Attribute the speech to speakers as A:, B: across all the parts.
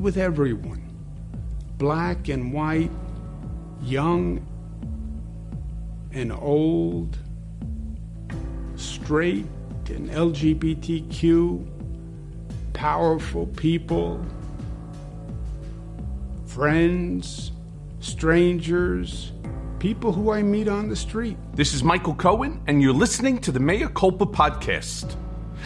A: With everyone black and white, young and old, straight and LGBTQ, powerful people, friends, strangers, people who I meet on the street.
B: This is Michael Cohen, and you're listening to the Mea Culpa podcast.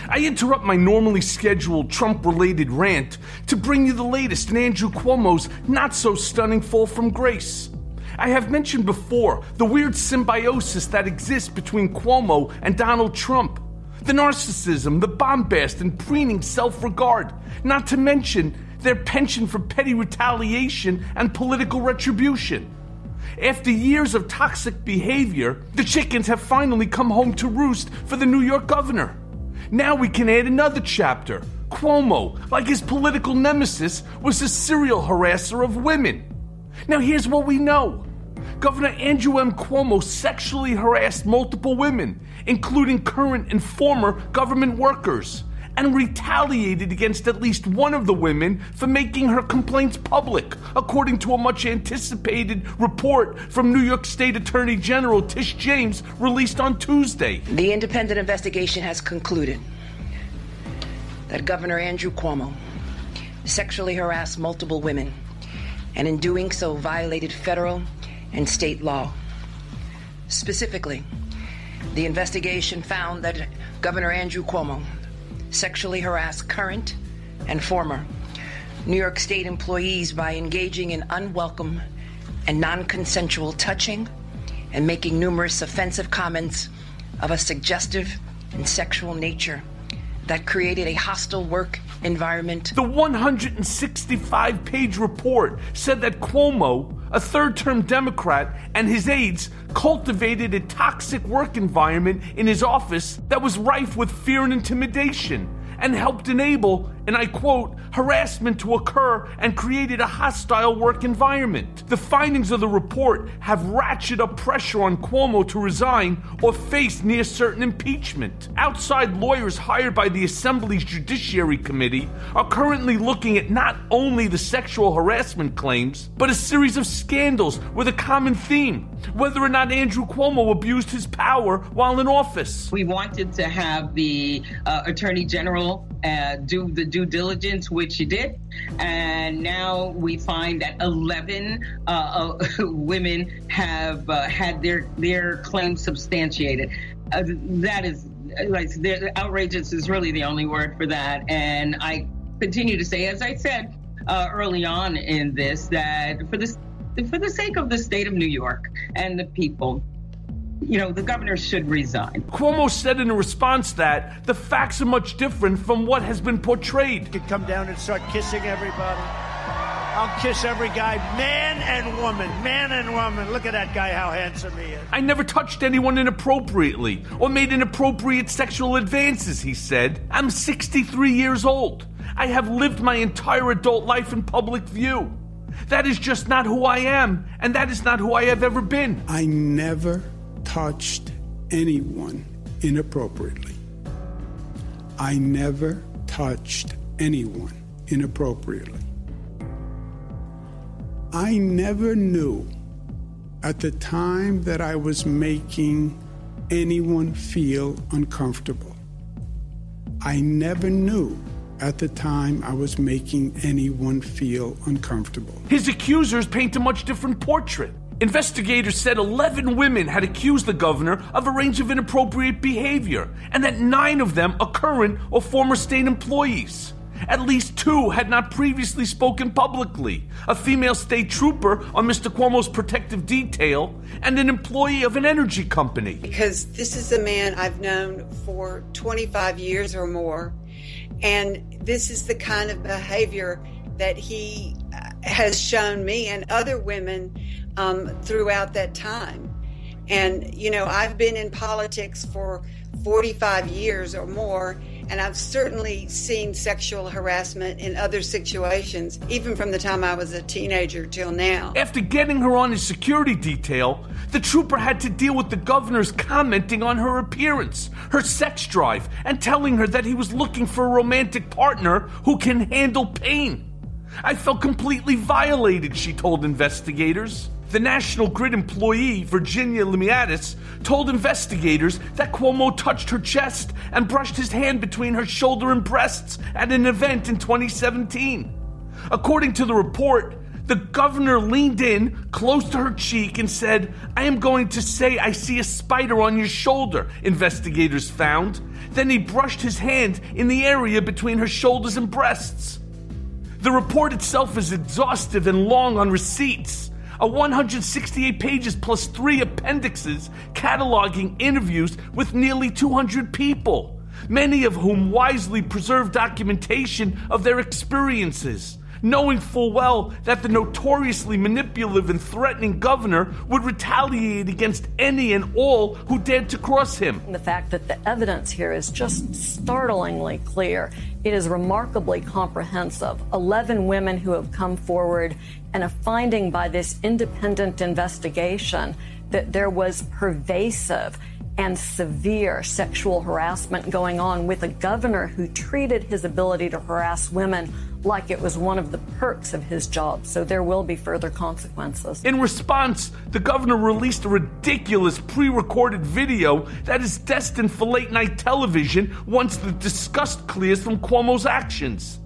B: I interrupt my normally scheduled Trump related rant to bring you the latest in Andrew Cuomo's not so stunning fall from grace. I have mentioned before the weird symbiosis that exists between Cuomo and Donald Trump. The narcissism, the bombast, and preening self regard, not to mention their penchant for petty retaliation and political retribution. After years of toxic behavior, the chickens have finally come home to roost for the New York governor. Now we can add another chapter. Cuomo, like his political nemesis, was a serial harasser of women. Now here's what we know. Governor Andrew M. Cuomo sexually harassed multiple women, including current and former government workers, and retaliated against at least one of the women for making her complaints public, according to a much anticipated report from New York State Attorney General Tish James released on Tuesday.
C: The independent investigation has concluded that Governor Andrew Cuomo sexually harassed multiple women and in doing so violated federal and state law. Specifically, the investigation found that Governor Andrew Cuomo sexually harassed current and former New York State employees by engaging in unwelcome and non consensual touching and making numerous offensive comments of a suggestive and sexual nature that created a hostile work environment.
B: The 165 page report said that Cuomo, a third term Democrat, and his aides cultivated a toxic work environment in his office that was rife with fear and intimidation and helped enable, and I quote, harassment to occur and created a hostile work environment. The findings of the report have ratcheted up pressure on Cuomo to resign or face near certain impeachment. Outside lawyers hired by the Assembly's Judiciary Committee are currently looking at not only the sexual harassment claims, but a series of scandals with a common theme whether or not Andrew Cuomo abused his power while in office.
D: We wanted to have the uh, Attorney General uh, do the due diligence, which he did. And now we find that 11 uh, uh women have uh, had their, their claims substantiated. Uh, that is like outrageous is really the only word for that. And I continue to say, as I said early on in this, that for this for the sake of the state of New York and the people, you know, the governor should resign.
B: Cuomo said in response that the facts are much different from what has been portrayed.
E: Could come down and start kissing everybody. I'll kiss every guy, man and woman, man and woman. Look at that guy, how handsome he is.
B: I never touched anyone inappropriately or made inappropriate sexual advances, he said. I'm 63 years old. I have lived my entire adult life in public view. That is just not who I am, and that is not who I have ever been.
A: I never touched anyone inappropriately. I never touched anyone inappropriately. I never knew at the time that I was making anyone feel uncomfortable. I never knew at the time I was making anyone feel uncomfortable.
B: His accusers paint a much different portrait. Investigators said 11 women had accused the governor of a range of inappropriate behavior, and that nine of them are current or former state employees. At least two had not previously spoken publicly a female state trooper on Mr. Cuomo's protective detail, and an employee of an energy company.
F: Because this is a man I've known for 25 years or more and this is the kind of behavior that he uh, has shown me and other women um, throughout that time. And, you know, I've been in politics for 45 years or more, and I've certainly seen sexual harassment in other situations, even from the time I was a teenager till now.
B: After getting her on his security detail, the trooper had to deal with the governor's commenting on her appearance, her sex drive, and telling her that he was looking for a romantic partner who can handle pain. I felt completely violated, she told investigators. The National Grid employee, Virginia Limmiatis, told investigators that Cuomo touched her chest and brushed his hand between her shoulder and breasts at an event in 2017. According to the report, the governor leaned in close to her cheek and said, I am going to say I see a spider on your shoulder, investigators found. Then he brushed his hand in the area between her shoulders and breasts. The report itself is exhaustive and long on receipts. A 168 pages plus three appendixes cataloging interviews with nearly 200 people, many of whom wisely preserved documentation of their experiences knowing full well that the notoriously manipulative and threatening governor would retaliate against any and all who dared to cross him.
G: The fact that the evidence here is just startlingly clear. It is remarkably comprehensive. 11 women who have come forward, and a finding by this independent investigation that there was pervasive and severe sexual harassment going on with a governor who treated his ability to harass women like it was one of the perks of his job. So there will be further consequences.
B: In response, the governor released a ridiculous pre recorded video that is destined for late night television once the disgust clears from Cuomo's actions.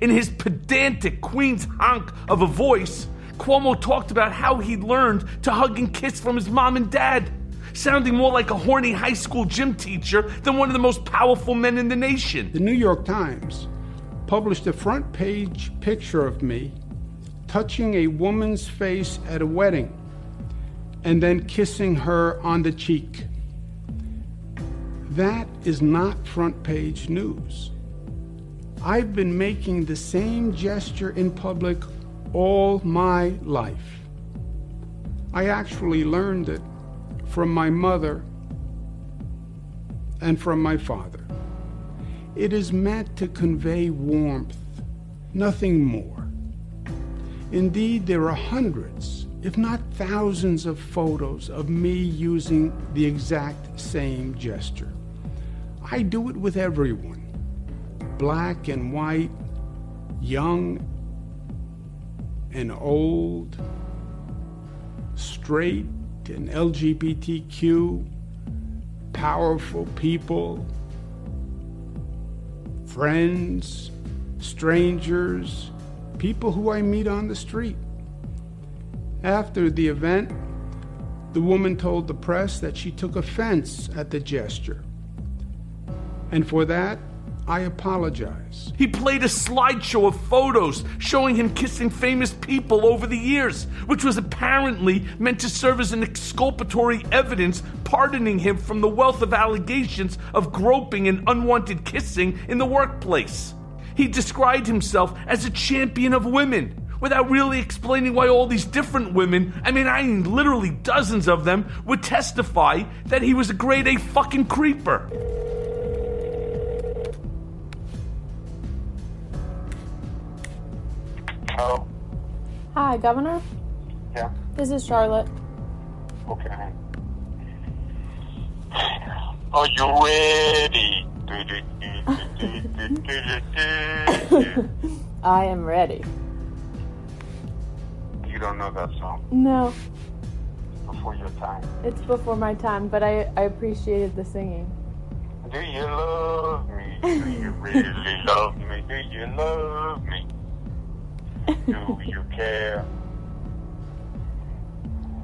B: In his pedantic Queen's honk of a voice, Cuomo talked about how he learned to hug and kiss from his mom and dad sounding more like a horny high school gym teacher than one of the most powerful men in the nation.
A: The New York Times published a front page picture of me touching a woman's face at a wedding and then kissing her on the cheek. That is not front page news. I've been making the same gesture in public all my life. I actually learned it from my mother and from my father. It is meant to convey warmth, nothing more. Indeed, there are hundreds, if not thousands, of photos of me using the exact same gesture. I do it with everyone black and white, young and old, straight and LGBTQ, powerful people, friends, strangers, people who I meet on the street. After the event, the woman told the press that she took offense at the gesture. And for that, I apologize.
B: He played a slideshow of photos showing him kissing famous people over the years, which was apparently meant to serve as an exculpatory evidence pardoning him from the wealth of allegations of groping and unwanted kissing in the workplace. He described himself as a champion of women without really explaining why all these different women, I mean, I mean literally dozens of them, would testify that he was a grade A fucking creeper.
H: Hello.
I: Hi, Governor.
H: Yeah.
I: This is Charlotte.
H: Okay. Are you ready?
I: I am ready.
H: You don't know that song
I: No,
H: before your time.
I: it's before my time, but I, I appreciated the singing.
H: Do you love me? Do you really love me? Do you love me? Do you care?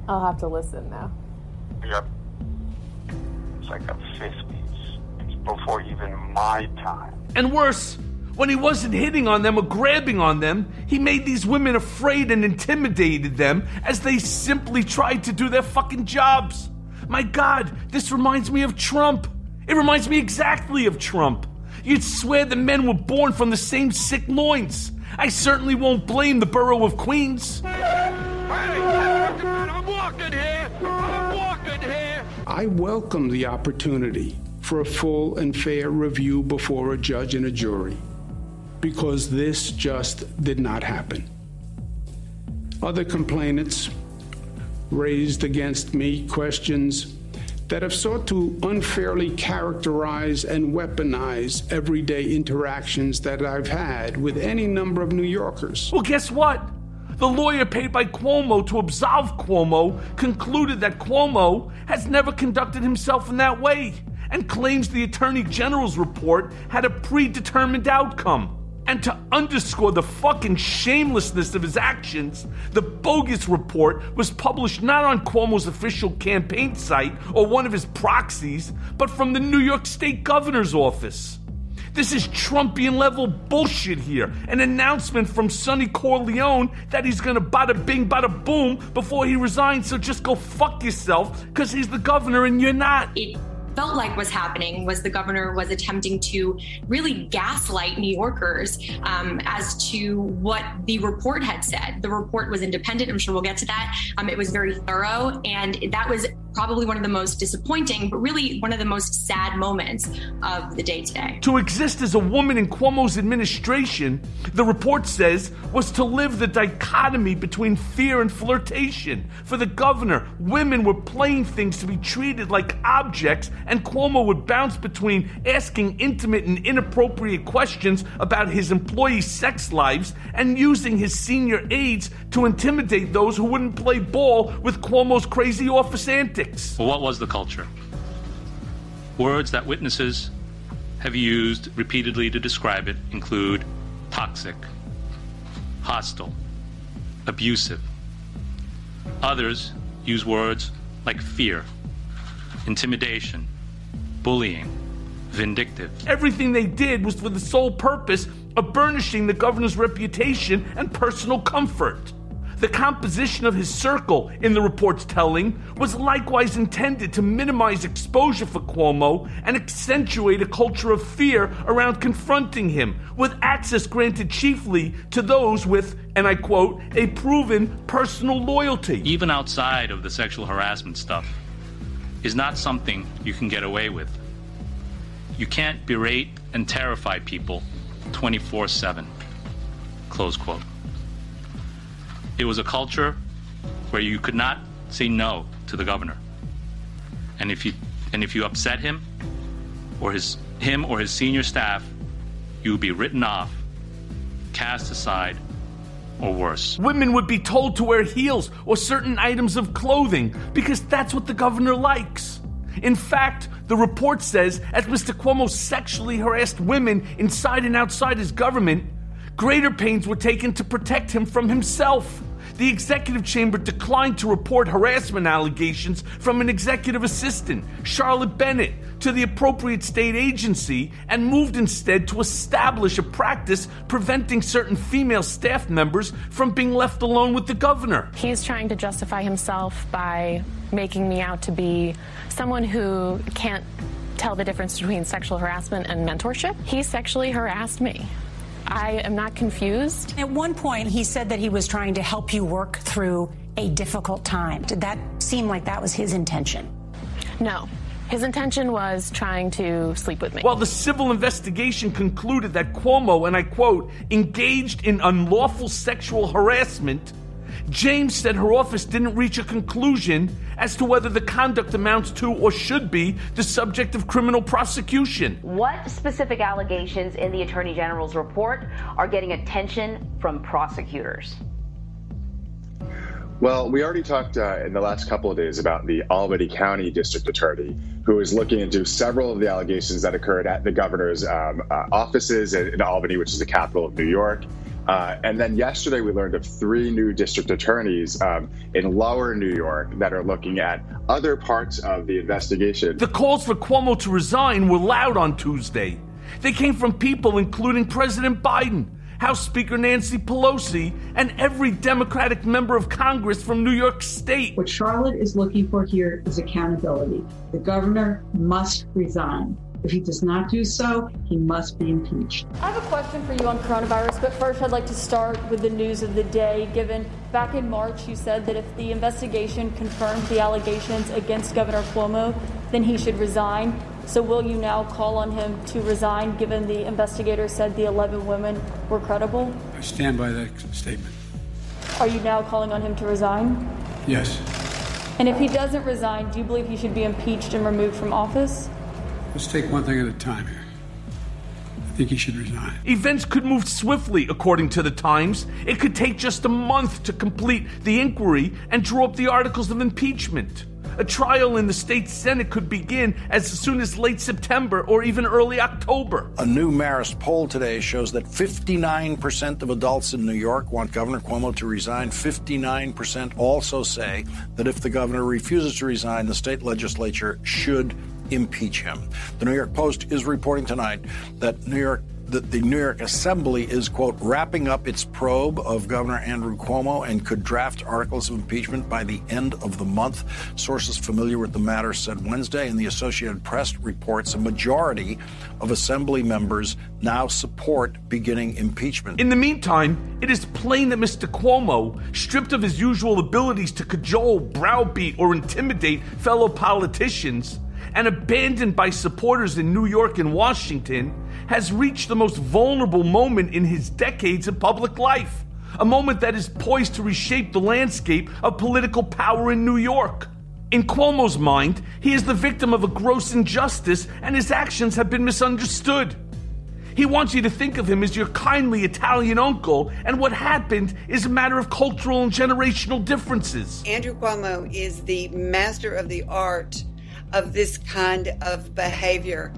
I: I'll have to listen now.
H: Yep. It's like the 50s. It's before even my time.
B: And worse, when he wasn't hitting on them or grabbing on them, he made these women afraid and intimidated them as they simply tried to do their fucking jobs. My God, this reminds me of Trump. It reminds me exactly of Trump. You'd swear the men were born from the same sick loins. I certainly won't blame the borough of Queens.
A: I welcome the opportunity for a full and fair review before a judge and a jury because this just did not happen. Other complainants raised against me questions that have sought to unfairly characterize and weaponize everyday interactions that I've had with any number of New Yorkers.
B: Well, guess what? The lawyer paid by Cuomo to absolve Cuomo concluded that Cuomo has never conducted himself in that way and claims the Attorney General's report had a predetermined outcome. And to underscore the fucking shamelessness of his actions, the bogus report was published not on Cuomo's official campaign site or one of his proxies, but from the New York State Governor's office. This is Trumpian level bullshit here. An announcement from Sonny Corleone that he's gonna bada bing, bada boom before he resigns, so just go fuck yourself, because he's the governor and you're not.
J: It felt like was happening was the governor was attempting to really gaslight New Yorkers um, as to what the report had said. The report was independent. I'm sure we'll get to that. Um, it was very thorough, and that was probably one of the most disappointing, but really one of the most sad moments of the day today.
B: To exist as a woman in Cuomo's administration, the report says, was to live the dichotomy between fear and flirtation. For the governor, women were playing things to be treated like objects and Cuomo would bounce between asking intimate and inappropriate questions about his employees' sex lives and using his senior aides to intimidate those who wouldn't play ball with Cuomo's crazy office antics.
K: Well, what was the culture? Words that witnesses have used repeatedly to describe it include toxic, hostile, abusive. Others use words like fear, intimidation, bullying, vindictive.
B: Everything they did was for the sole purpose of burnishing the governor's reputation and personal comfort. The composition of his circle, in the report's telling, was likewise intended to minimize exposure for Cuomo and accentuate a culture of fear around confronting him, with access granted chiefly to those with, and I quote, a proven personal loyalty.
K: Even outside of the sexual harassment stuff, is not something you can get away with. You can't berate and terrify people 24 7. Close quote. It was a culture where you could not say no to the governor. And if you and if you upset him or his him or his senior staff, you would be written off, cast aside, or worse.
B: Women would be told to wear heels or certain items of clothing because that's what the governor likes. In fact, the report says as Mr. Cuomo sexually harassed women inside and outside his government, greater pains were taken to protect him from himself. The executive chamber declined to report harassment allegations from an executive assistant, Charlotte Bennett, to the appropriate state agency and moved instead to establish a practice preventing certain female staff members from being left alone with the governor.
L: He's trying to justify himself by making me out to be someone who can't tell the difference between sexual harassment and mentorship. He sexually harassed me. I am not confused.
M: At one point, he said that he was trying to help you work through a difficult time. Did that seem like that was his intention?
L: No. His intention was trying to sleep with me.
B: While the civil investigation concluded that Cuomo, and I quote, engaged in unlawful sexual harassment, James said her office didn't reach a conclusion as to whether the conduct amounts to or should be the subject of criminal prosecution.
N: What specific allegations in the Attorney General's report are getting attention from prosecutors?
O: Well, we already talked uh, in the last couple of days about the Albany County District Attorney, who is looking into several of the allegations that occurred at the governor's um, uh, offices in, in Albany, which is the capital of New York. Uh, and then yesterday, we learned of three new district attorneys um, in lower New York that are looking at other parts of the investigation.
B: The calls for Cuomo to resign were loud on Tuesday. They came from people including President Biden, House Speaker Nancy Pelosi, and every Democratic member of Congress from New York State.
P: What Charlotte is looking for here is accountability. The governor must resign. If he does not do so, he must be impeached.
I: I have a question for you on coronavirus, but first I'd like to start with the news of the day. Given back in March, you said that if the investigation confirmed the allegations against Governor Cuomo, then he should resign. So will you now call on him to resign given the investigators said the 11 women were credible?
A: I stand by that statement.
I: Are you now calling on him to resign?
A: Yes.
I: And if he doesn't resign, do you believe he should be impeached and removed from office?
A: Let's take one thing at a time here. I think he should resign.
B: Events could move swiftly, according to the Times. It could take just a month to complete the inquiry and draw up the articles of impeachment. A trial in the state Senate could begin as soon as late September or even early October.
Q: A new Marist poll today shows that 59% of adults in New York want Governor Cuomo to resign. 59% also say that if the governor refuses to resign, the state legislature should impeach him. The New York Post is reporting tonight that New York that the New York Assembly is, quote, wrapping up its probe of Governor Andrew Cuomo and could draft articles of impeachment by the end of the month. Sources familiar with the matter said Wednesday, and the Associated Press reports a majority of Assembly members now support beginning impeachment.
B: In the meantime, it is plain that Mr. Cuomo, stripped of his usual abilities to cajole, browbeat, or intimidate fellow politicians, and abandoned by supporters in New York and Washington, has reached the most vulnerable moment in his decades of public life. A moment that is poised to reshape the landscape of political power in New York. In Cuomo's mind, he is the victim of a gross injustice and his actions have been misunderstood. He wants you to think of him as your kindly Italian uncle, and what happened is a matter of cultural and generational differences.
F: Andrew Cuomo is the master of the art of this kind of behavior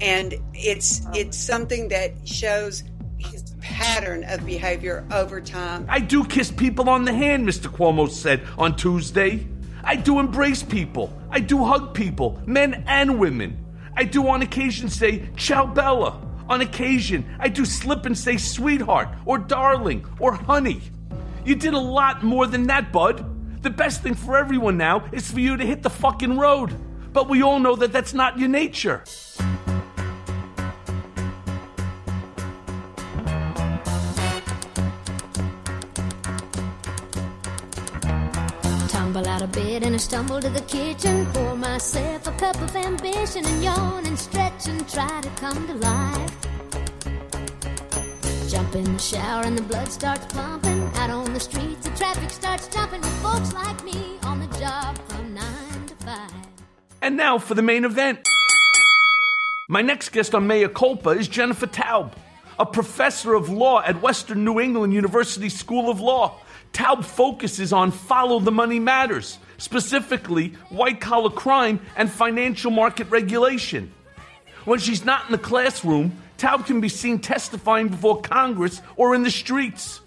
F: and it's it's something that shows his pattern of behavior over time.
B: I do kiss people on the hand, Mr. Cuomo said on Tuesday. I do embrace people. I do hug people, men and women. I do on occasion say, Ciao Bella. On occasion, I do slip and say sweetheart, or darling, or honey. You did a lot more than that, bud. The best thing for everyone now is for you to hit the fucking road. But we all know that that's not your nature.
R: Tumble out of bed and I stumble to the kitchen. Pour myself a cup of ambition and yawn and stretch and try to come to life. Jump in the shower and the blood starts pumping. Out on the streets, the traffic starts jumping with folks like me on the job
B: And now for the main event. My next guest on Mea Culpa is Jennifer Taub, a professor of law at Western New England University School of Law. Taub focuses on follow the money matters, specifically white collar crime and financial market regulation. When she's not in the classroom, Taub can be seen testifying before Congress or in the streets.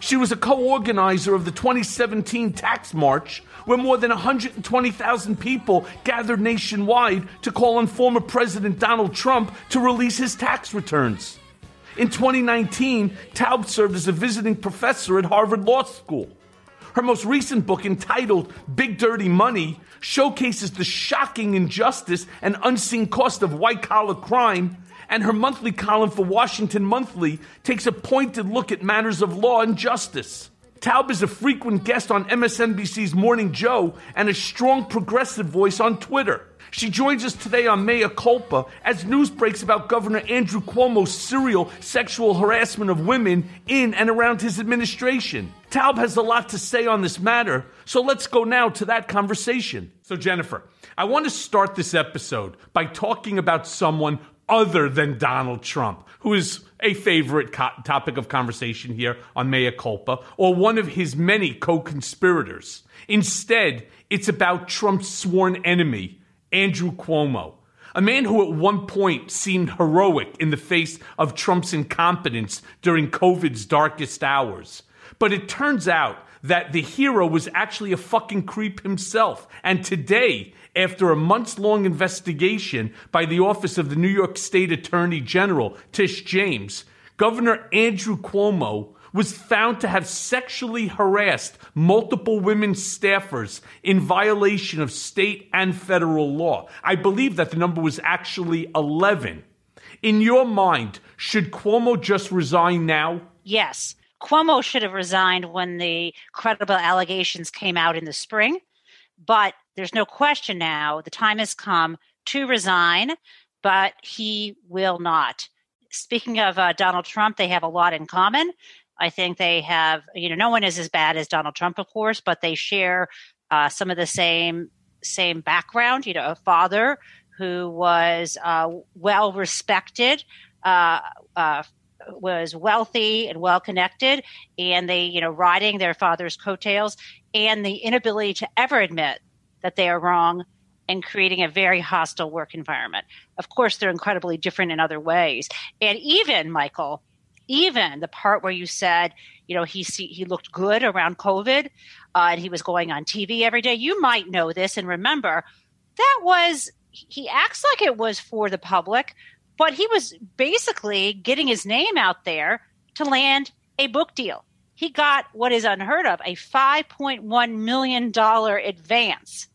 B: She was a co organizer of the 2017 tax march, where more than 120,000 people gathered nationwide to call on former President Donald Trump to release his tax returns. In 2019, Taub served as a visiting professor at Harvard Law School. Her most recent book, entitled Big Dirty Money, showcases the shocking injustice and unseen cost of white collar crime. And her monthly column for Washington Monthly takes a pointed look at matters of law and justice. Taub is a frequent guest on MSNBC's Morning Joe and a strong progressive voice on Twitter. She joins us today on Mea Culpa as news breaks about Governor Andrew Cuomo's serial sexual harassment of women in and around his administration. Taub has a lot to say on this matter, so let's go now to that conversation. So, Jennifer, I want to start this episode by talking about someone other than Donald Trump, who is a favorite co- topic of conversation here on Mea Culpa, or one of his many co conspirators. Instead, it's about Trump's sworn enemy, Andrew Cuomo, a man who at one point seemed heroic in the face of Trump's incompetence during COVID's darkest hours. But it turns out that the hero was actually a fucking creep himself. And today, after a months long investigation by the Office of the New York State Attorney General, Tish James, Governor Andrew Cuomo was found to have sexually harassed multiple women staffers in violation of state and federal law. I believe that the number was actually 11. In your mind, should Cuomo just resign now?
S: Yes. Cuomo should have resigned when the credible allegations came out in the spring. But there's no question now the time has come to resign, but he will not. Speaking of uh, Donald Trump, they have a lot in common. I think they have, you know, no one is as bad as Donald Trump, of course, but they share uh, some of the same same background. You know, a father who was uh, well respected, uh, uh, was wealthy and well connected, and they, you know, riding their father's coattails, and the inability to ever admit that they are wrong and creating a very hostile work environment. Of course, they're incredibly different in other ways. And even, Michael, even the part where you said, you know, he he looked good around COVID, uh, and he was going on TV every day. You might know this and remember that was he acts like it was for the public, but he was basically getting his name out there to land a book deal. He got what is unheard of a $5.1 million advance.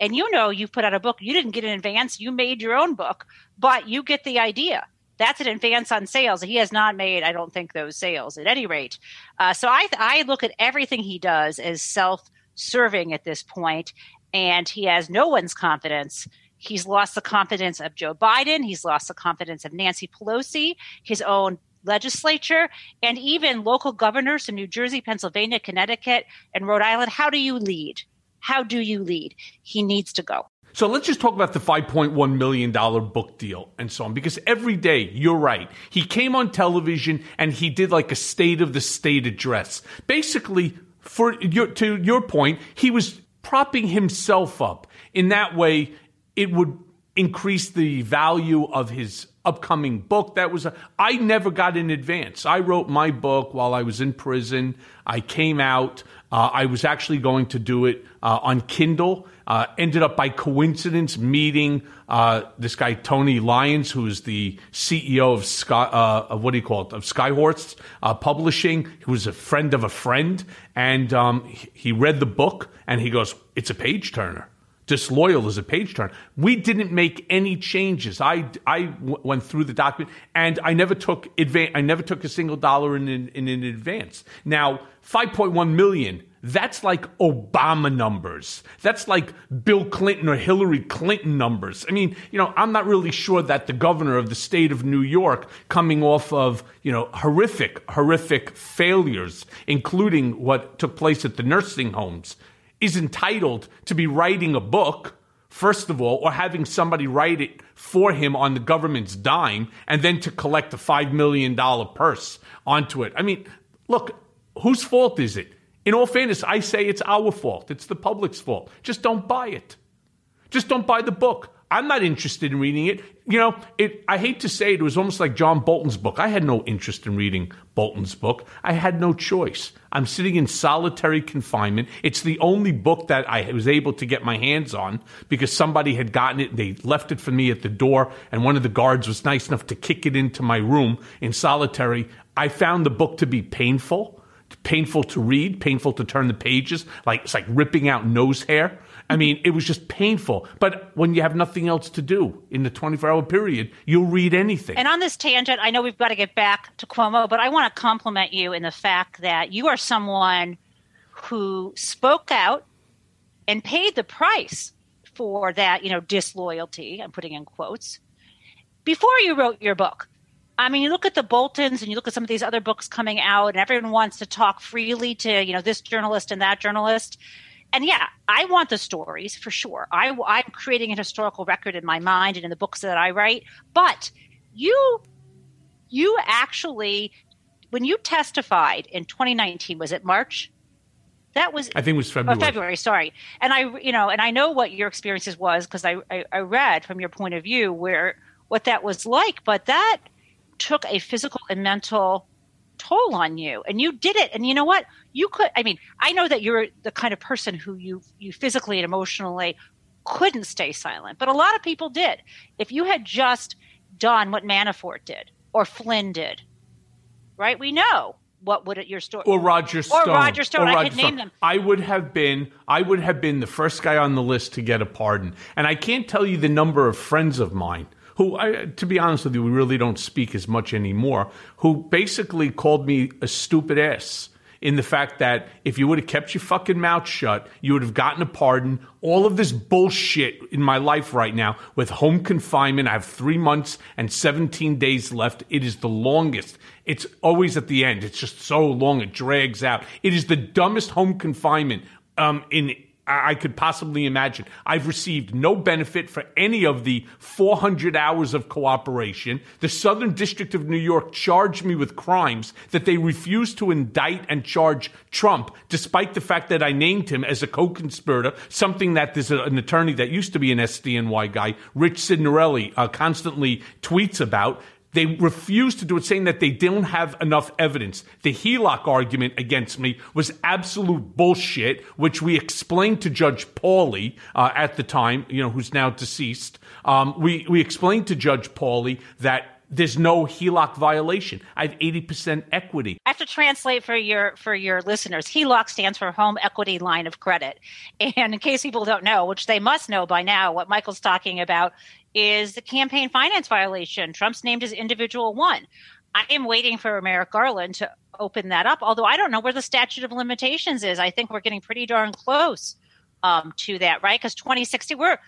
S: And you know, you put out a book, you didn't get an advance, you made your own book, but you get the idea that's an advance on sales. He has not made, I don't think, those sales at any rate. Uh, so I, I look at everything he does as self serving at this point, and he has no one's confidence. He's lost the confidence of Joe Biden. He's lost the confidence of Nancy Pelosi, his own legislature, and even local governors in New Jersey, Pennsylvania, Connecticut, and Rhode Island. How do you lead? How do you lead? He needs to go.
B: So let's just talk about the $5.1 million book deal and so on, because every day, you're right, he came on television and he did like a state of the state address. Basically, for your, to your point, he was propping himself up. In that way, it would increase the value of his upcoming book. That was a, I never got in advance. I wrote my book while I was in prison. I came out. Uh, I was actually going to do it uh, on Kindle. Uh, ended up by coincidence meeting uh, this guy Tony Lyons, who is the CEO of Sky, uh, of what do you call it, of Skyhorse uh, Publishing, who was a friend of a friend, and um, he read the book and he goes, "It's a page turner." Disloyal is a page turn. We didn't make any changes. I, I w- went through the document and I never took advan- I never took a single dollar in, in, in advance. Now, 5.1 million that's like Obama numbers. That's like Bill Clinton or Hillary Clinton numbers. I mean, you know, I'm not really sure that the governor of the state of New York, coming off of, you know, horrific, horrific failures, including what took place at the nursing homes, is entitled to be writing a book first of all, or having somebody write it for him on the government's dime and then to collect a $5 million purse onto it. I mean, look, whose fault is it? In all fairness, I say it's our fault. It's the public's fault. Just don't buy it. Just don't buy the book. I'm not interested in reading it. You know, it, I hate to say it, it was almost like John Bolton's book. I had no interest in reading Bolton's book. I had no choice. I'm sitting in solitary confinement. It's the only book that I was able to get my hands on because somebody had gotten it. They left it for me at the door, and one of the guards was nice enough to kick it into my room in solitary. I found the book to be painful painful to read, painful to turn the pages, like it's like ripping out nose hair. I mean, it was just painful. But when you have nothing else to do in the 24 hour period, you'll read anything.
S: And on this tangent, I know we've got to get back to Cuomo, but I want to compliment you in the fact that you are someone who spoke out and paid the price for that, you know, disloyalty, I'm putting in quotes, before you wrote your book. I mean, you look at the Boltons and you look at some of these other books coming out, and everyone wants to talk freely to, you know, this journalist and that journalist. And yeah, I want the stories for sure. I, I'm creating a historical record in my mind and in the books that I write. But you, you actually, when you testified in 2019, was it March? That was
B: I think it was oh, February.
S: Oh, February, sorry. And I, you know, and I know what your experiences was because I, I, I read from your point of view where what that was like. But that took a physical and mental toll on you and you did it and you know what you could i mean i know that you're the kind of person who you you physically and emotionally couldn't stay silent but a lot of people did if you had just done what manafort did or flynn did right we know what would it your story
B: or Roger Stone
S: or Roger Stone?
B: Or
S: I
B: Roger
S: could name
B: Stone.
S: them.
B: I would have been I would have been the first guy on the list to get a pardon, and I can't tell you the number of friends of mine who, I, to be honest with you, we really don't speak as much anymore, who basically called me a stupid ass in the fact that if you would have kept your fucking mouth shut, you would have gotten a pardon. All of this bullshit in my life right now with home confinement, I have three months and 17 days left. It is the longest. It's always at the end. It's just so long. It drags out. It is the dumbest home confinement um, in I could possibly imagine. I've received no benefit for any of the 400 hours of cooperation. The Southern District of New York charged me with crimes that they refused to indict and charge Trump, despite the fact that I named him as a co-conspirator, something that there's an attorney that used to be an SDNY guy, Rich Signorelli, uh, constantly tweets about. They refused to do it, saying that they don't have enough evidence. The HELOC argument against me was absolute bullshit, which we explained to Judge Pauley uh, at the time, you know, who's now deceased. Um, we, we explained to Judge Pauley that there's no HELOC violation. I have 80% equity.
S: I have to translate for your for your listeners. HELOC stands for Home Equity Line of Credit. And in case people don't know, which they must know by now, what Michael's talking about is the campaign finance violation. Trump's named as individual one. I am waiting for Merrick Garland to open that up, although I don't know where the statute of limitations is. I think we're getting pretty darn close um, to that, right? Because 2060, we're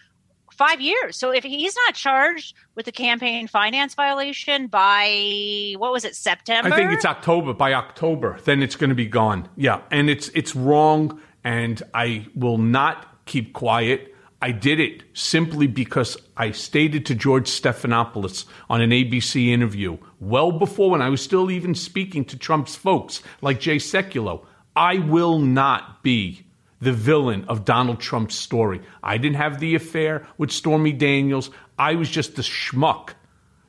S: five years. So if he's not charged with the campaign finance violation by what was it, September?
B: I think it's October. By October, then it's going to be gone. Yeah, and it's it's wrong, and I will not keep quiet. I did it simply because I stated to George Stephanopoulos on an ABC interview, well before when I was still even speaking to Trump's folks like Jay Sekulow, I will not be the villain of Donald Trump's story. I didn't have the affair with Stormy Daniels. I was just the schmuck,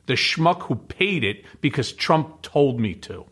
B: the schmuck who paid it because Trump told me to.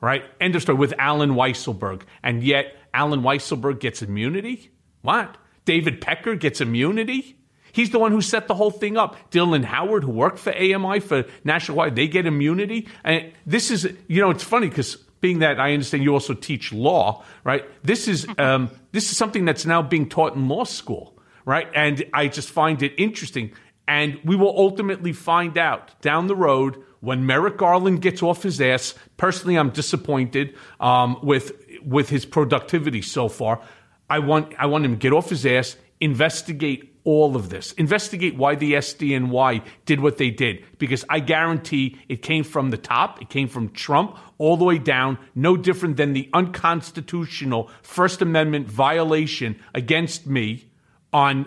B: Right? End of story with Allen Weisselberg. And yet, Allen Weisselberg gets immunity? What? David Pecker gets immunity. He's the one who set the whole thing up. Dylan Howard, who worked for AMI for National Wide, they get immunity. And this is, you know, it's funny because being that I understand you also teach law, right? This is um, this is something that's now being taught in law school, right? And I just find it interesting. And we will ultimately find out down the road when Merrick Garland gets off his ass. Personally, I'm disappointed um, with with his productivity so far. I want I want him to get off his ass, investigate all of this, investigate why the SDNY did what they did, because I guarantee it came from the top, it came from Trump all the way down, no different than the unconstitutional First Amendment violation against me on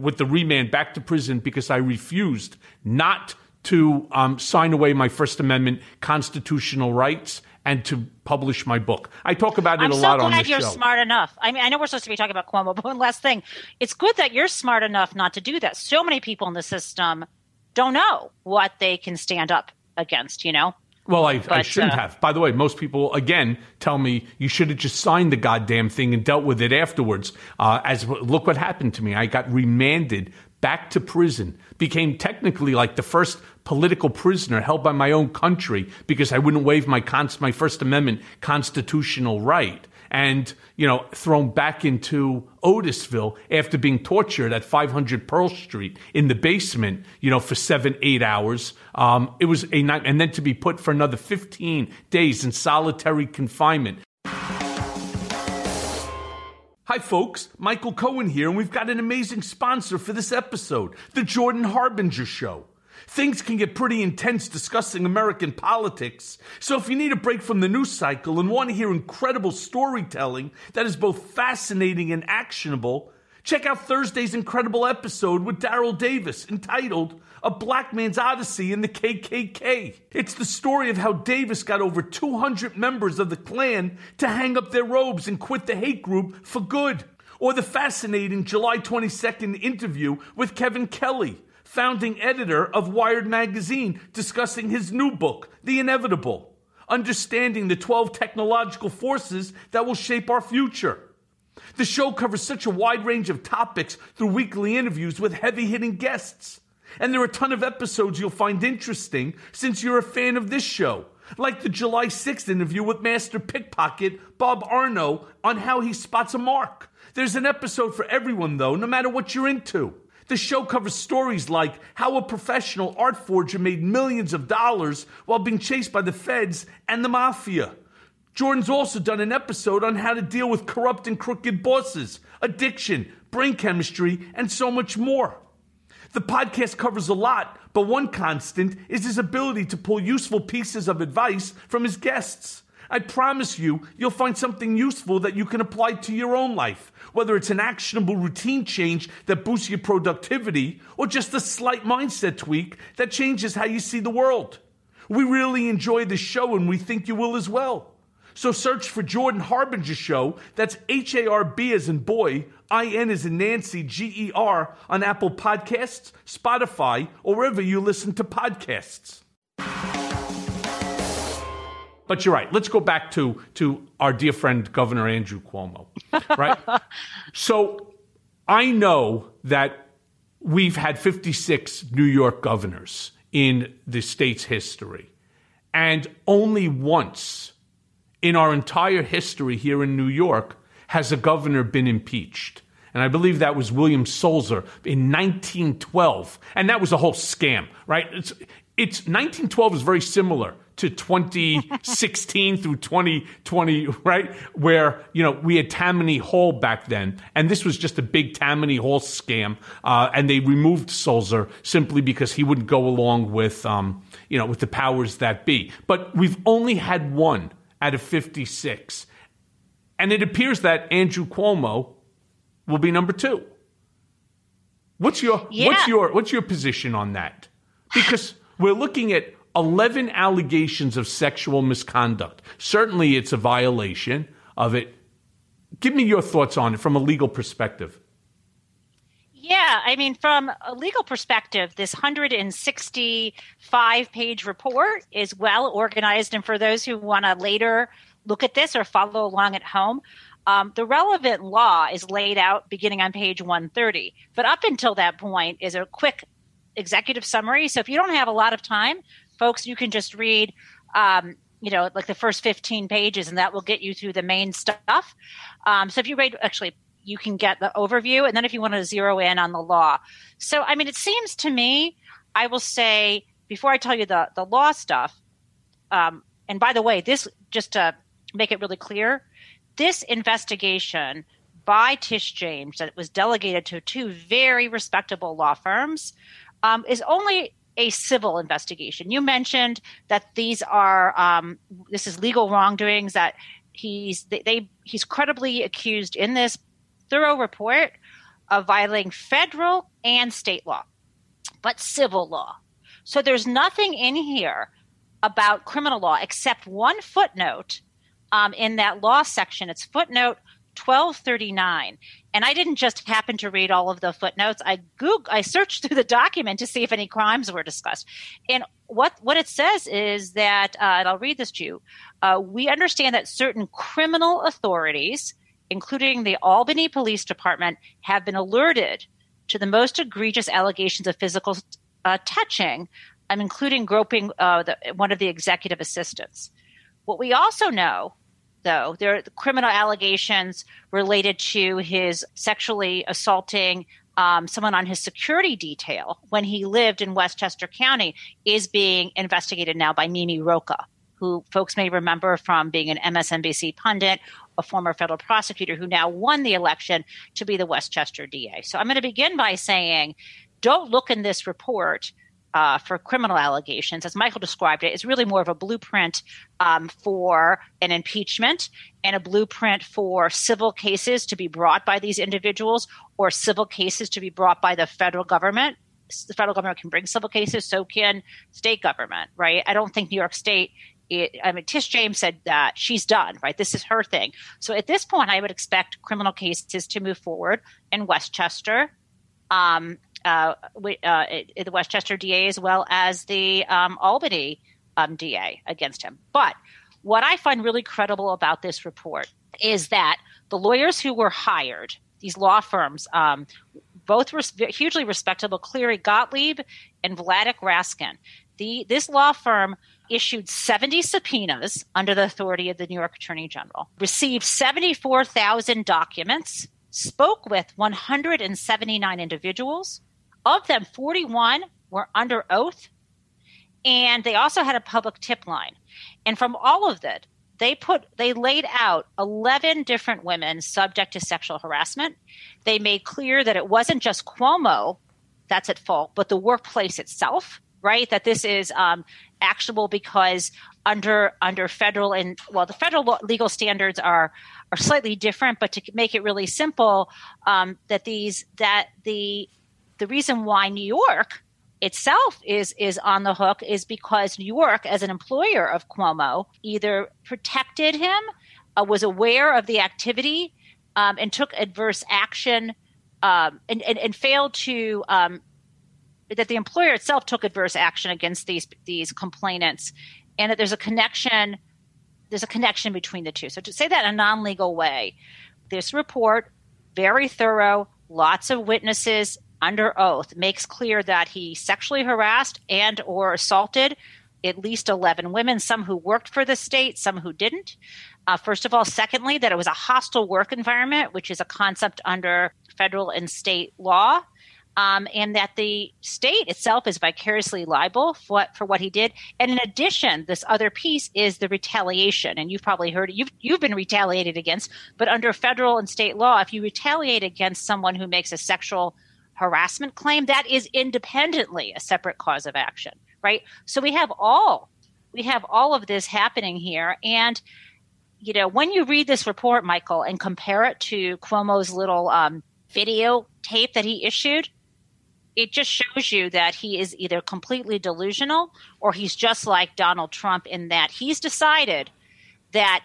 B: with the remand back to prison because I refused not to um, sign away my First Amendment constitutional rights and to publish my book. I talk about it
S: I'm
B: a
S: so
B: lot on
S: glad
B: this
S: you're smart enough. I mean, I know we're supposed to be talking about Cuomo, but one last thing. It's good that you're smart enough not to do that. So many people in the system don't know what they can stand up against, you know?
B: Well, I, I shouldn't
S: uh,
B: have. By the way, most people again tell me you should have just signed the goddamn thing and dealt with it afterwards. Uh, as look what happened to me, I got remanded back to prison, became technically like the first political prisoner held by my own country because I wouldn't waive my cons- my First Amendment constitutional right. And, you know, thrown back into Otisville after being tortured at 500 Pearl Street in the basement, you know, for seven, eight hours. Um, it was a night, and then to be put for another 15 days in solitary confinement. Hi, folks. Michael Cohen here, and we've got an amazing sponsor for this episode The Jordan Harbinger Show. Things can get pretty intense discussing American politics, so if you need a break from the news cycle and want to hear incredible storytelling that is both fascinating and actionable, check out Thursday's incredible episode with Daryl Davis entitled A Black Man's Odyssey in the KKK. It's the story of how Davis got over 200 members of the Klan to hang up their robes and quit the hate group for good. Or the fascinating July 22nd interview with Kevin Kelly, founding editor of Wired Magazine, discussing his new book, The Inevitable Understanding the 12 Technological Forces That Will Shape Our Future. The show covers such a wide range of topics through weekly interviews with heavy hitting guests. And there are a ton of episodes you'll find interesting since you're a fan of this show, like the July 6th interview with Master Pickpocket Bob Arno on how he spots a mark. There's an episode for everyone, though, no matter what you're into. The show covers stories like how a professional art forger made millions of dollars while being chased by the feds and the mafia. Jordan's also done an episode on how to deal with corrupt and crooked bosses, addiction, brain chemistry, and so much more. The podcast covers a lot, but one constant is his ability to pull useful pieces of advice from his guests. I promise you, you'll find something useful that you can apply to your own life, whether it's an actionable routine change that boosts your productivity or just a slight mindset tweak that changes how you see the world. We really enjoy this show and we think you will as well. So search for Jordan Harbinger Show. That's H A R B as in boy, I N as in Nancy, G E R on Apple Podcasts, Spotify, or wherever you listen to podcasts. But you're right. Let's go back to, to our dear friend, Governor Andrew Cuomo. Right? so I know that we've had 56 New York governors in the state's history. And only once in our entire history here in New York has a governor been impeached. And I believe that was William Sulzer in 1912. And that was a whole scam, right? It's, it's 1912 is very similar to 2016 through 2020, right? Where, you know, we had Tammany Hall back then, and this was just a big Tammany Hall scam. Uh, and they removed Sulzer simply because he wouldn't go along with, um, you know, with the powers that be. But we've only had one out of 56. And it appears that Andrew Cuomo will be number two. What's your
S: Yeah.
B: what's your what's your position on that? Because we're looking at 11 allegations of sexual misconduct. Certainly it's a violation of it. Give me your thoughts on it from a legal perspective.
S: Yeah, I mean, from a legal perspective, this 165 page report is well organized. And for those who want to later look at this or follow along at home, um, the relevant law is laid out beginning on page 130. But up until that point is a quick executive summary. So if you don't have a lot of time, folks, you can just read. Um, you know, like the first 15 pages, and that will get you through the main stuff. Um, so if you read, actually, you can get the overview, and then if you want to zero in on the law. So, I mean, it seems to me, I will say before I tell you the the law stuff. Um, and by the way, this just to make it really clear, this investigation by Tish James that was delegated to two very respectable law firms um, is only a civil investigation. You mentioned that these are um, this is legal wrongdoings that he's they, they he's credibly accused in this thorough report of violating federal and state law, but civil law. So there's nothing in here about criminal law except one footnote um, in that law section. It's footnote 1239. And I didn't just happen to read all of the footnotes. I googled I searched through the document to see if any crimes were discussed. And what, what it says is that, uh, and I'll read this to you, uh, we understand that certain criminal authorities, including the Albany Police Department, have been alerted to the most egregious allegations of physical uh, touching, um, including groping uh, the, one of the executive assistants. What we also know, though, there are criminal allegations related to his sexually assaulting um, someone on his security detail when he lived in Westchester County is being investigated now by Mimi Rocah, who folks may remember from being an MSNBC pundit, a former federal prosecutor who now won the election to be the Westchester DA. So I'm going to begin by saying don't look in this report uh, for criminal allegations, as Michael described it, is really more of a blueprint um, for an impeachment and a blueprint for civil cases to be brought by these individuals or civil cases to be brought by the federal government. The federal government can bring civil cases, so can state government, right? I don't think New York State. It, I mean, Tish James said that she's done, right? This is her thing. So at this point, I would expect criminal cases to move forward in Westchester, um, uh, uh, the Westchester DA as well as the um, Albany um, DA against him. But what I find really credible about this report is that the lawyers who were hired, these law firms, um, both res- hugely respectable, Cleary Gottlieb and Vladeck Raskin. The, this law firm issued 70 subpoenas under the authority of the New York Attorney General, received 74,000 documents, spoke with 179 individuals. Of them, 41 were under oath, and they also had a public tip line. And from all of that, they put they laid out 11 different women subject to sexual harassment. They made clear that it wasn't just Cuomo that's at fault, but the workplace itself. right? That this is um, actionable because under under federal and well, the federal legal standards are are slightly different, but to make it really simple, um, that these that the the reason why New York itself is is on the hook is because New York, as an employer of Cuomo, either protected him, uh, was aware of the activity, um, and took adverse action, um, and, and, and failed to um, that the employer itself took adverse action against these these complainants, and that there's a connection there's a connection between the two. So to say that in a non-legal way, this report very thorough, lots of witnesses under oath makes clear that he sexually harassed and or assaulted at least 11 women some who worked for the state some who didn't uh, first of all secondly that it was a hostile work environment which is a concept under federal and state law um, and that the state itself is vicariously liable for what, for what he did. And in addition, this other piece is the retaliation. And you've probably heard you've you've been retaliated against, but under federal and state law, if you retaliate against someone who makes a sexual harassment claim, that is independently a separate cause of action, right? So we have all we have all of this happening here, and you know when you read this report, Michael, and compare it to Cuomo's little um, video tape that he issued it just shows you that he is either completely delusional or he's just like Donald Trump in that he's decided that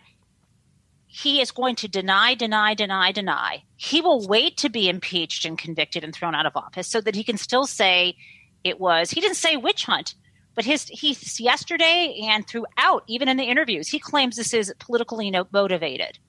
S: he is going to deny, deny, deny, deny. He will wait to be impeached and convicted and thrown out of office so that he can still say it was, he didn't say witch hunt, but his he yesterday and throughout, even in the interviews, he claims this is politically motivated.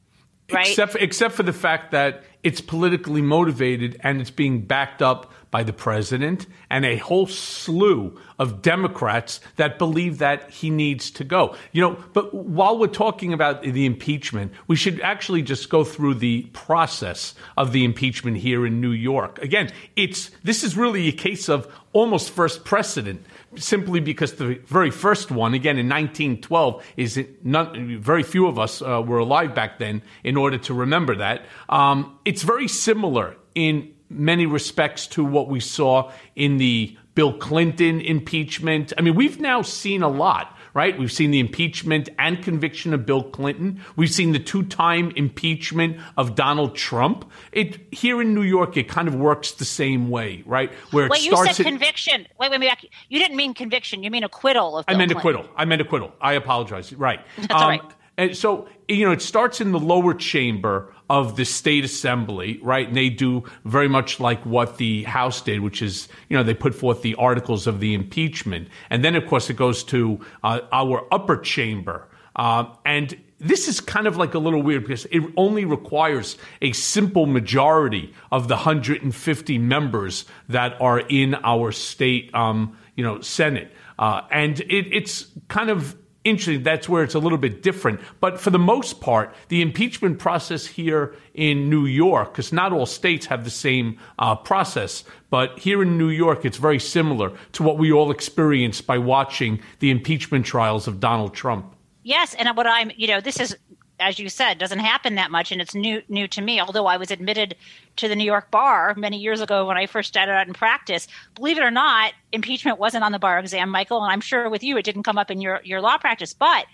S: Right?
B: Except, except for the fact that it's politically motivated and it's being backed up by the president and a whole slew of Democrats that believe that he needs to go. You know, but while we're talking about the impeachment, we should actually just go through the process of the impeachment here in New York. Again, it's this is really a case of almost first precedent simply because the very first one, again in 1912, is very few of us uh, were alive back then in order to remember that. Um, it's very similar in many respects to what we saw in the Bill Clinton impeachment. I mean, we've now seen a lot right? We've seen the impeachment and conviction of Bill Clinton. We've seen the two-time impeachment of Donald Trump. It here in New York, it kind of works the same way, right?
S: Where it wait, you said at, conviction. Wait, wait, wait. You didn't mean conviction. You mean acquittal of. Bill
B: I meant
S: Clinton.
B: acquittal. I meant acquittal. I apologize. Right.
S: That's um, all right.
B: And so, you know, it starts in the lower chamber of the state assembly, right? And they do very much like what the House did, which is, you know, they put forth the articles of the impeachment. And then, of course, it goes to uh, our upper chamber. Uh, and this is kind of like a little weird because it only requires a simple majority of the 150 members that are in our state, um, you know, Senate. Uh, and it, it's kind of interesting. That's where it's a little bit different. But for the most part, the impeachment process here in New York, because not all states have the same uh, process, but here in New York, it's very similar to what we all experienced by watching the impeachment trials of Donald Trump.
S: Yes, and what I'm, you know, this is as you said, doesn't happen that much, and it's new new to me. Although I was admitted to the New York bar many years ago when I first started out in practice, believe it or not, impeachment wasn't on the bar exam, Michael, and I'm sure with you it didn't come up in your your law practice, but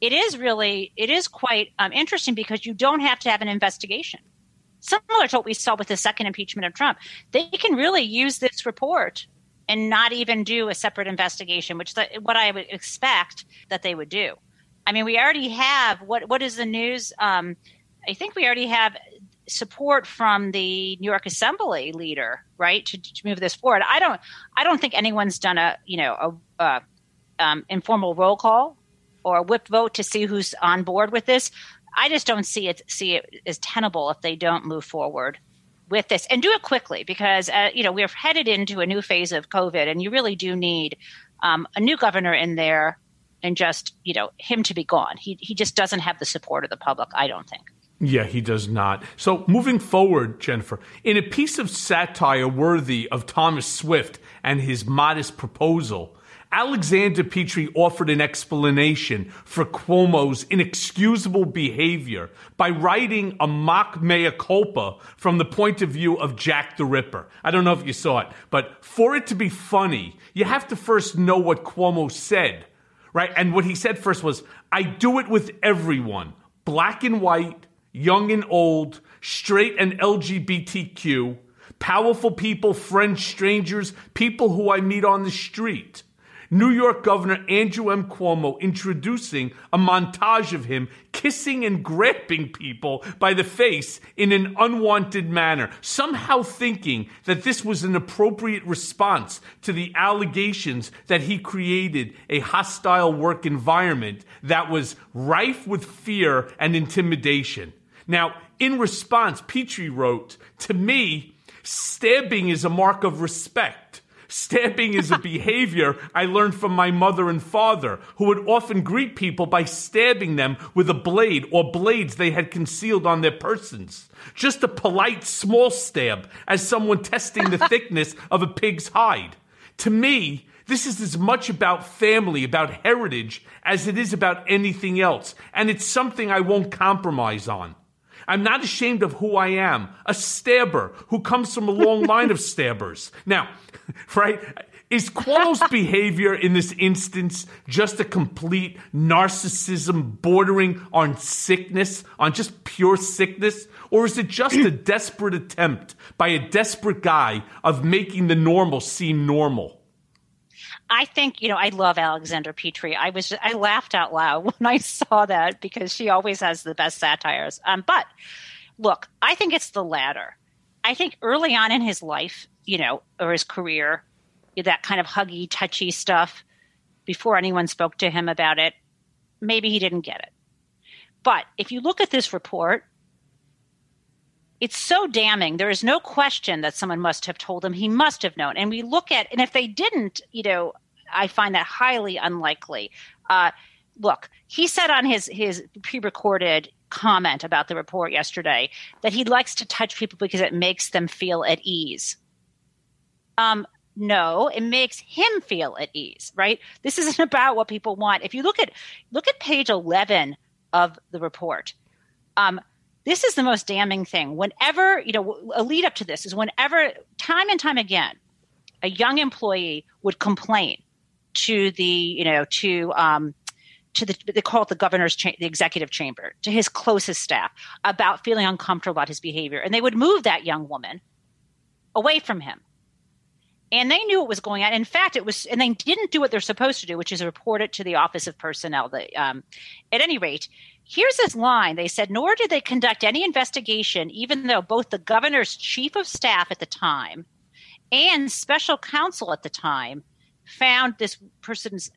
S: it is really it is quite um, interesting because you don't have to have an investigation. Similar to what we saw with the second impeachment of Trump, they can really use this report and not even do a separate investigation, which what I would expect that they would do. I mean, we already have what what is the news? Um, I think we already have support from the New York Assembly leader, right, to, to move this forward. I don't I don't think anyone's done a you know a, a um, informal roll call or a whip vote to see who's on board with this. I just don't see it see it as tenable if they don't move forward with this and do it quickly because uh, you know we're headed into a new phase of COVID and you really do need um, a new governor in there and just you know him to be gone. He he just doesn't have the support of the public. I don't think.
B: Yeah, he does not. So moving forward, Jennifer, in a piece of satire worthy of Thomas Swift and his modest proposal, Alexander Petri offered an explanation for Cuomo's inexcusable behavior by writing a mock mea culpa from the point of view of Jack the Ripper. I don't know if you saw it, but for it to be funny, you have to first know what Cuomo said, right? And what he said first was, I do it with everyone, black and white, young and old, straight and LGBTQ, powerful people, friends, strangers, people who I meet on the street. New York Governor Andrew M. Cuomo introducing a montage of him kissing and grabbing people by the face in an unwanted manner, somehow thinking that this was an appropriate response to the allegations that he created a hostile work environment that was rife with fear and intimidation. Now, in response, Petri wrote, To me, stabbing is a mark of respect. Stabbing is a behavior I learned from my mother and father, who would often greet people by stabbing them with a blade or blades they had concealed on their persons. Just a polite small stab, as someone testing the thickness of a pig's hide. To me, this is as much about family, about heritage, as it is about anything else, and it's something I won't compromise on. I'm not ashamed of who I am, a stabber who comes from a long line of stabbers. Now, right? Is Cuomo's behavior in this instance just a complete narcissism bordering on sickness, on just pure sickness? Or is it just a desperate attempt by a desperate guy of making the normal seem normal?
S: I think you know I love Alexander Petri. I was I laughed out loud when I saw that because she always has the best satires. Um, but look, I think it's the latter. I think early on in his life, you know, or his career, that kind of huggy, touchy stuff, before anyone spoke to him about it, maybe he didn't get it. But if you look at this report, it's so damning. There is no question that someone must have told him. He must have known. And we look at, and if they didn't, you know, I find that highly unlikely. Uh, look, he said on his his pre-recorded comment about the report yesterday that he likes to touch people because it makes them feel at ease. Um, no, it makes him feel at ease, right? This isn't about what people want. If you look at look at page eleven of the report, um, this is the most damning thing. Whenever, you know, a lead up to this is whenever, time and time again, a young employee would complain to the, you know, to, um, to the, they call it the governor's, cha- the executive chamber, to his closest staff about feeling uncomfortable about his behavior. And they would move that young woman away from him. And they knew what was going on. In fact, it was, and they didn't do what they're supposed to do, which is report it to the Office of Personnel. The, um, at any rate, here's this line. They said nor did they conduct any investigation even though both the governor's chief of staff at the time and special counsel at the time found this person's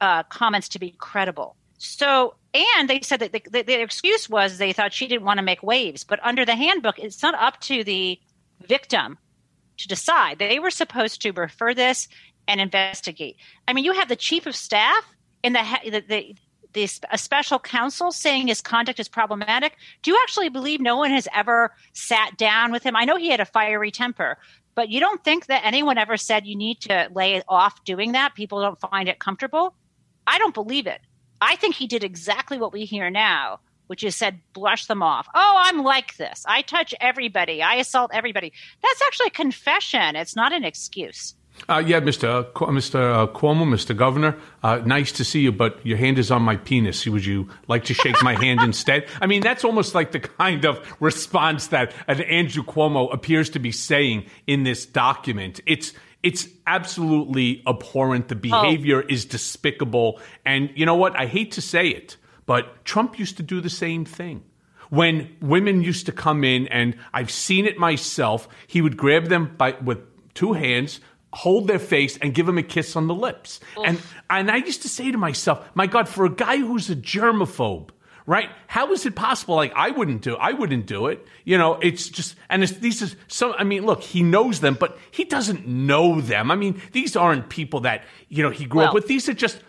S: uh, comments to be credible. So and they said that the, the, the excuse was they thought she didn't want to make waves but under the handbook it's not up to the victim to decide. They were supposed to refer this and investigate. I mean you have the chief of staff in the, the, the this a special counsel saying his conduct is problematic. Do you actually believe no one has ever sat down with him? I know he had a fiery temper but you don't think that anyone ever said you need to lay off doing that? People don't find it comfortable? I don't believe it. I think he did exactly what we hear now which is said brush them off. Oh i'm like this. I touch everybody. I assault everybody. That's actually a confession. It's not an excuse
B: uh, yeah, Mr. Uh, Mr. Uh, Cuomo, Mr. Governor, uh, nice to see you, but your hand is on my penis. Would you like to shake my hand instead? I mean, that's almost like the kind of response that an Andrew Cuomo appears to be saying in this document. It's it's absolutely abhorrent. The behavior oh. is despicable, and you know what? I hate to say it, but Trump used to do the same thing when women used to come in and I've seen it myself, he would grab them by with two hands, hold their face and give them a kiss on the lips. Oof. And and I used to say to myself, my God, for a guy who's a germaphobe, right? How is it possible? Like I wouldn't do, I wouldn't do it. You know, it's just, and it's, these is some. I mean, look, he knows them, but he doesn't know them. I mean, these aren't people that you know he grew well, up with. These are just.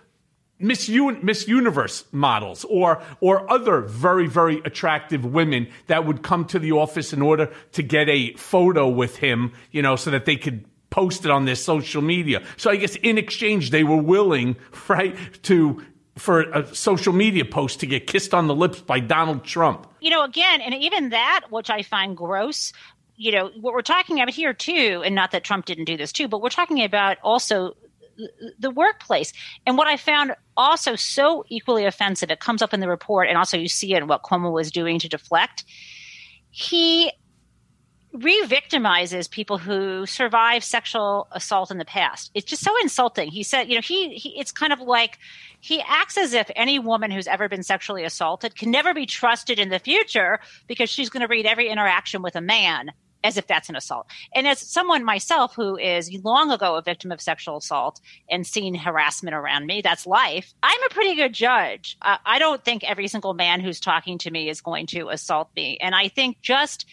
B: Miss, Un- Miss Universe models or or other very very attractive women that would come to the office in order to get a photo with him, you know, so that they could posted on their social media. So I guess in exchange, they were willing, right, to for a social media post to get kissed on the lips by Donald Trump.
S: You know, again, and even that, which I find gross, you know, what we're talking about here too, and not that Trump didn't do this too, but we're talking about also the workplace. And what I found also so equally offensive, it comes up in the report, and also you see it in what Cuomo was doing to deflect. He re-victimizes people who survive sexual assault in the past. It's just so insulting. He said, you know, he, he it's kind of like he acts as if any woman who's ever been sexually assaulted can never be trusted in the future because she's going to read every interaction with a man as if that's an assault. And as someone myself who is long ago a victim of sexual assault and seen harassment around me, that's life. I'm a pretty good judge. I don't think every single man who's talking to me is going to assault me. And I think just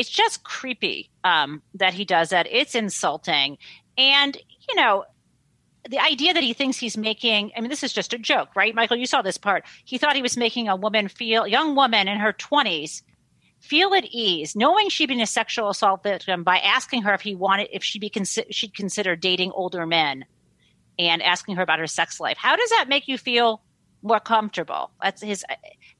S: it's just creepy um, that he does that. It's insulting. And, you know, the idea that he thinks he's making, I mean, this is just a joke, right? Michael, you saw this part. He thought he was making a woman feel, young woman in her 20s, feel at ease, knowing she'd been a sexual assault victim by asking her if he wanted, if she'd be, she'd consider dating older men and asking her about her sex life. How does that make you feel more comfortable? That's his,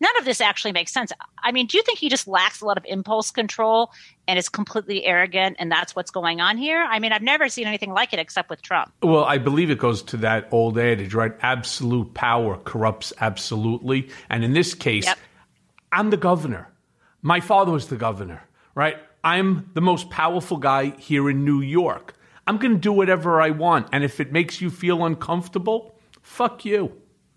S: none of this actually makes sense. I mean, do you think he just lacks a lot of impulse control and is completely arrogant and that's what's going on here? I mean, I've never seen anything like it except with Trump.
B: Well, I believe it goes to that old adage, right? Absolute power corrupts absolutely. And in this case, yep. I'm the governor. My father was the governor, right? I'm the most powerful guy here in New York. I'm going to do whatever I want. And if it makes you feel uncomfortable, fuck you.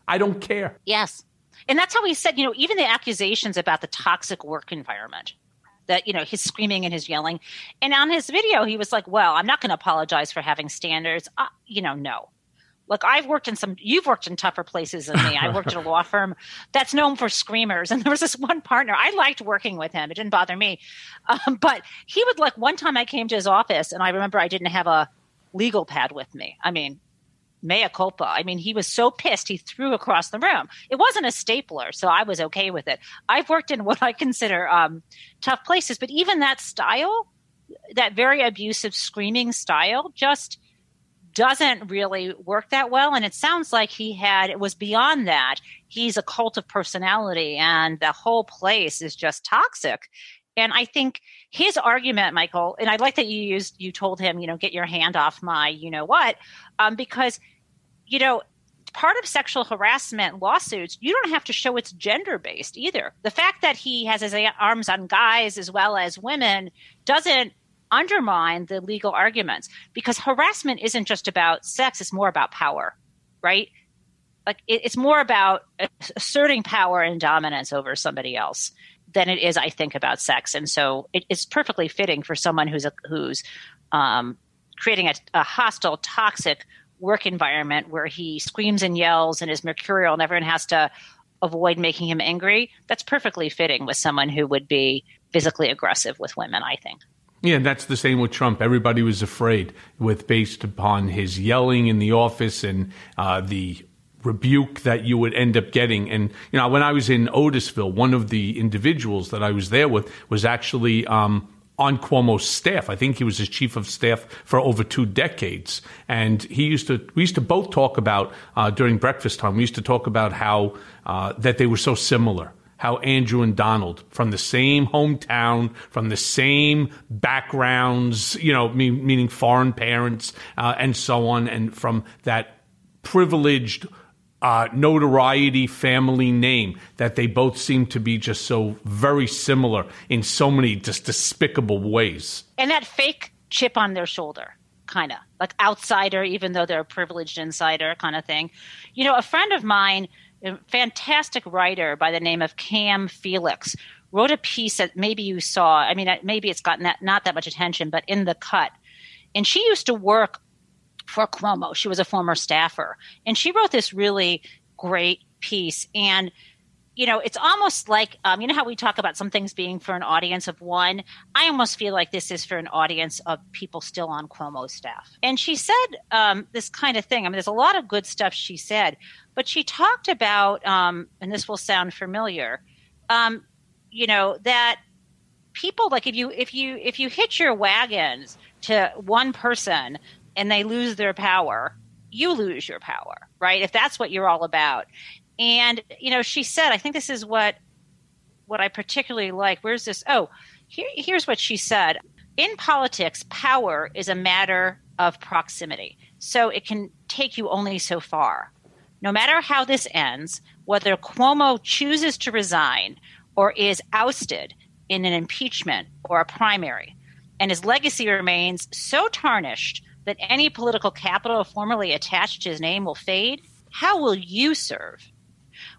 B: I don't care.
S: Yes. And that's how he said, you know, even the accusations about the toxic work environment that you know his screaming and his yelling. And on his video he was like well i'm not going to apologize for having standards. Uh, you know no. Look i've worked in some you've worked in tougher places than me. I worked at a law firm that's known for screamers. And there was this one partner i liked working with him. It didn't bother me. Um, but he would like one time i came to his office and i remember i didn't have a legal pad with me. I mean mea culpa. I mean, he was so pissed he threw across the room. It wasn't a stapler, so I was okay with it. I've worked in what I consider um, tough places, but even that style, that very abusive screaming style, just doesn't really work that well. And it sounds like he had, it was beyond that. He's a cult of personality, and the whole place is just toxic. And I think his argument, Michael, and I like that you used, you told him, you know, get your hand off my, you know what, um, because you know, part of sexual harassment lawsuits, you don't have to show it's gender based either. The fact that he has his arms on guys as well as women doesn't undermine the legal arguments because harassment isn't just about sex, it's more about power, right? Like it's more about asserting power and dominance over somebody else than it is, I think, about sex. And so it, it's perfectly fitting for someone who's a, who's um, creating a, a hostile, toxic work environment where he screams and yells and is mercurial and everyone has to avoid making him angry, that's perfectly fitting with someone who would be physically aggressive with women, I think.
B: Yeah, and that's the same with Trump. Everybody was afraid with based upon his yelling in the office and uh, the rebuke that you would end up getting. And you know, when I was in Otisville, one of the individuals that I was there with was actually um, on Cuomo's staff. I think he was his chief of staff for over two decades. And he used to, we used to both talk about uh, during breakfast time, we used to talk about how uh, that they were so similar. How Andrew and Donald, from the same hometown, from the same backgrounds, you know, meaning foreign parents uh, and so on, and from that privileged uh, notoriety family name that they both seem to be just so very similar in so many just despicable ways.
S: And that fake chip on their shoulder, kind of like outsider, even though they're a privileged insider kind of thing. You know, a friend of mine, a fantastic writer by the name of Cam Felix, wrote a piece that maybe you saw. I mean, maybe it's gotten that, not that much attention, but in the cut. And she used to work for Cuomo. She was a former staffer. And she wrote this really great piece. And, you know, it's almost like, um, you know how we talk about some things being for an audience of one? I almost feel like this is for an audience of people still on Cuomo's staff. And she said um, this kind of thing. I mean, there's a lot of good stuff she said, but she talked about, um, and this will sound familiar, um, you know, that people like if you if you if you hitch your wagons to one person and they lose their power, you lose your power, right? If that's what you're all about. And you know, she said, I think this is what what I particularly like. Where's this? Oh, here, here's what she said. In politics, power is a matter of proximity. So it can take you only so far. No matter how this ends, whether Cuomo chooses to resign or is ousted in an impeachment or a primary, and his legacy remains so tarnished that any political capital formerly attached to his name will fade, how will you serve?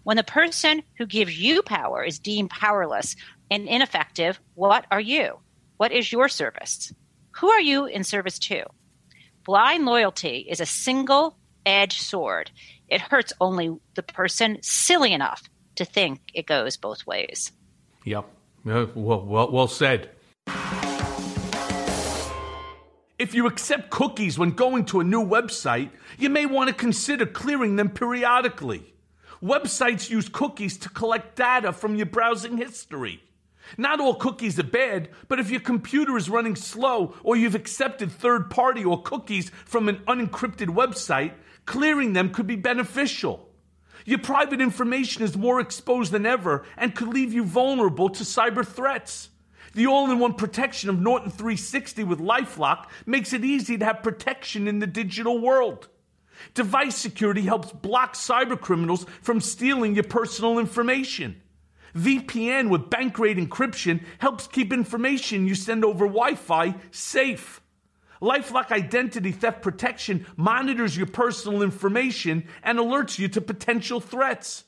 S: When the person who gives you power is deemed powerless and ineffective, what are you? What is your service? Who are you in service to? Blind loyalty is a single edged sword. It hurts only the person silly enough to think it goes both ways.
B: Yep. Uh, well, well, well said. If you accept cookies when going to a new website, you may want to consider clearing them periodically. Websites use cookies to collect data from your browsing history. Not all cookies are bad, but if your computer is running slow or you've accepted third party or cookies from an unencrypted website, clearing them could be beneficial. Your private information is more exposed than ever and could leave you vulnerable to cyber threats. The all in one protection of Norton 360 with Lifelock makes it easy to have protection in the digital world. Device security helps block cyber criminals from stealing your personal information. VPN with bank grade encryption helps keep information you send over Wi Fi safe. Lifelock Identity Theft Protection monitors your personal information and alerts you to potential threats.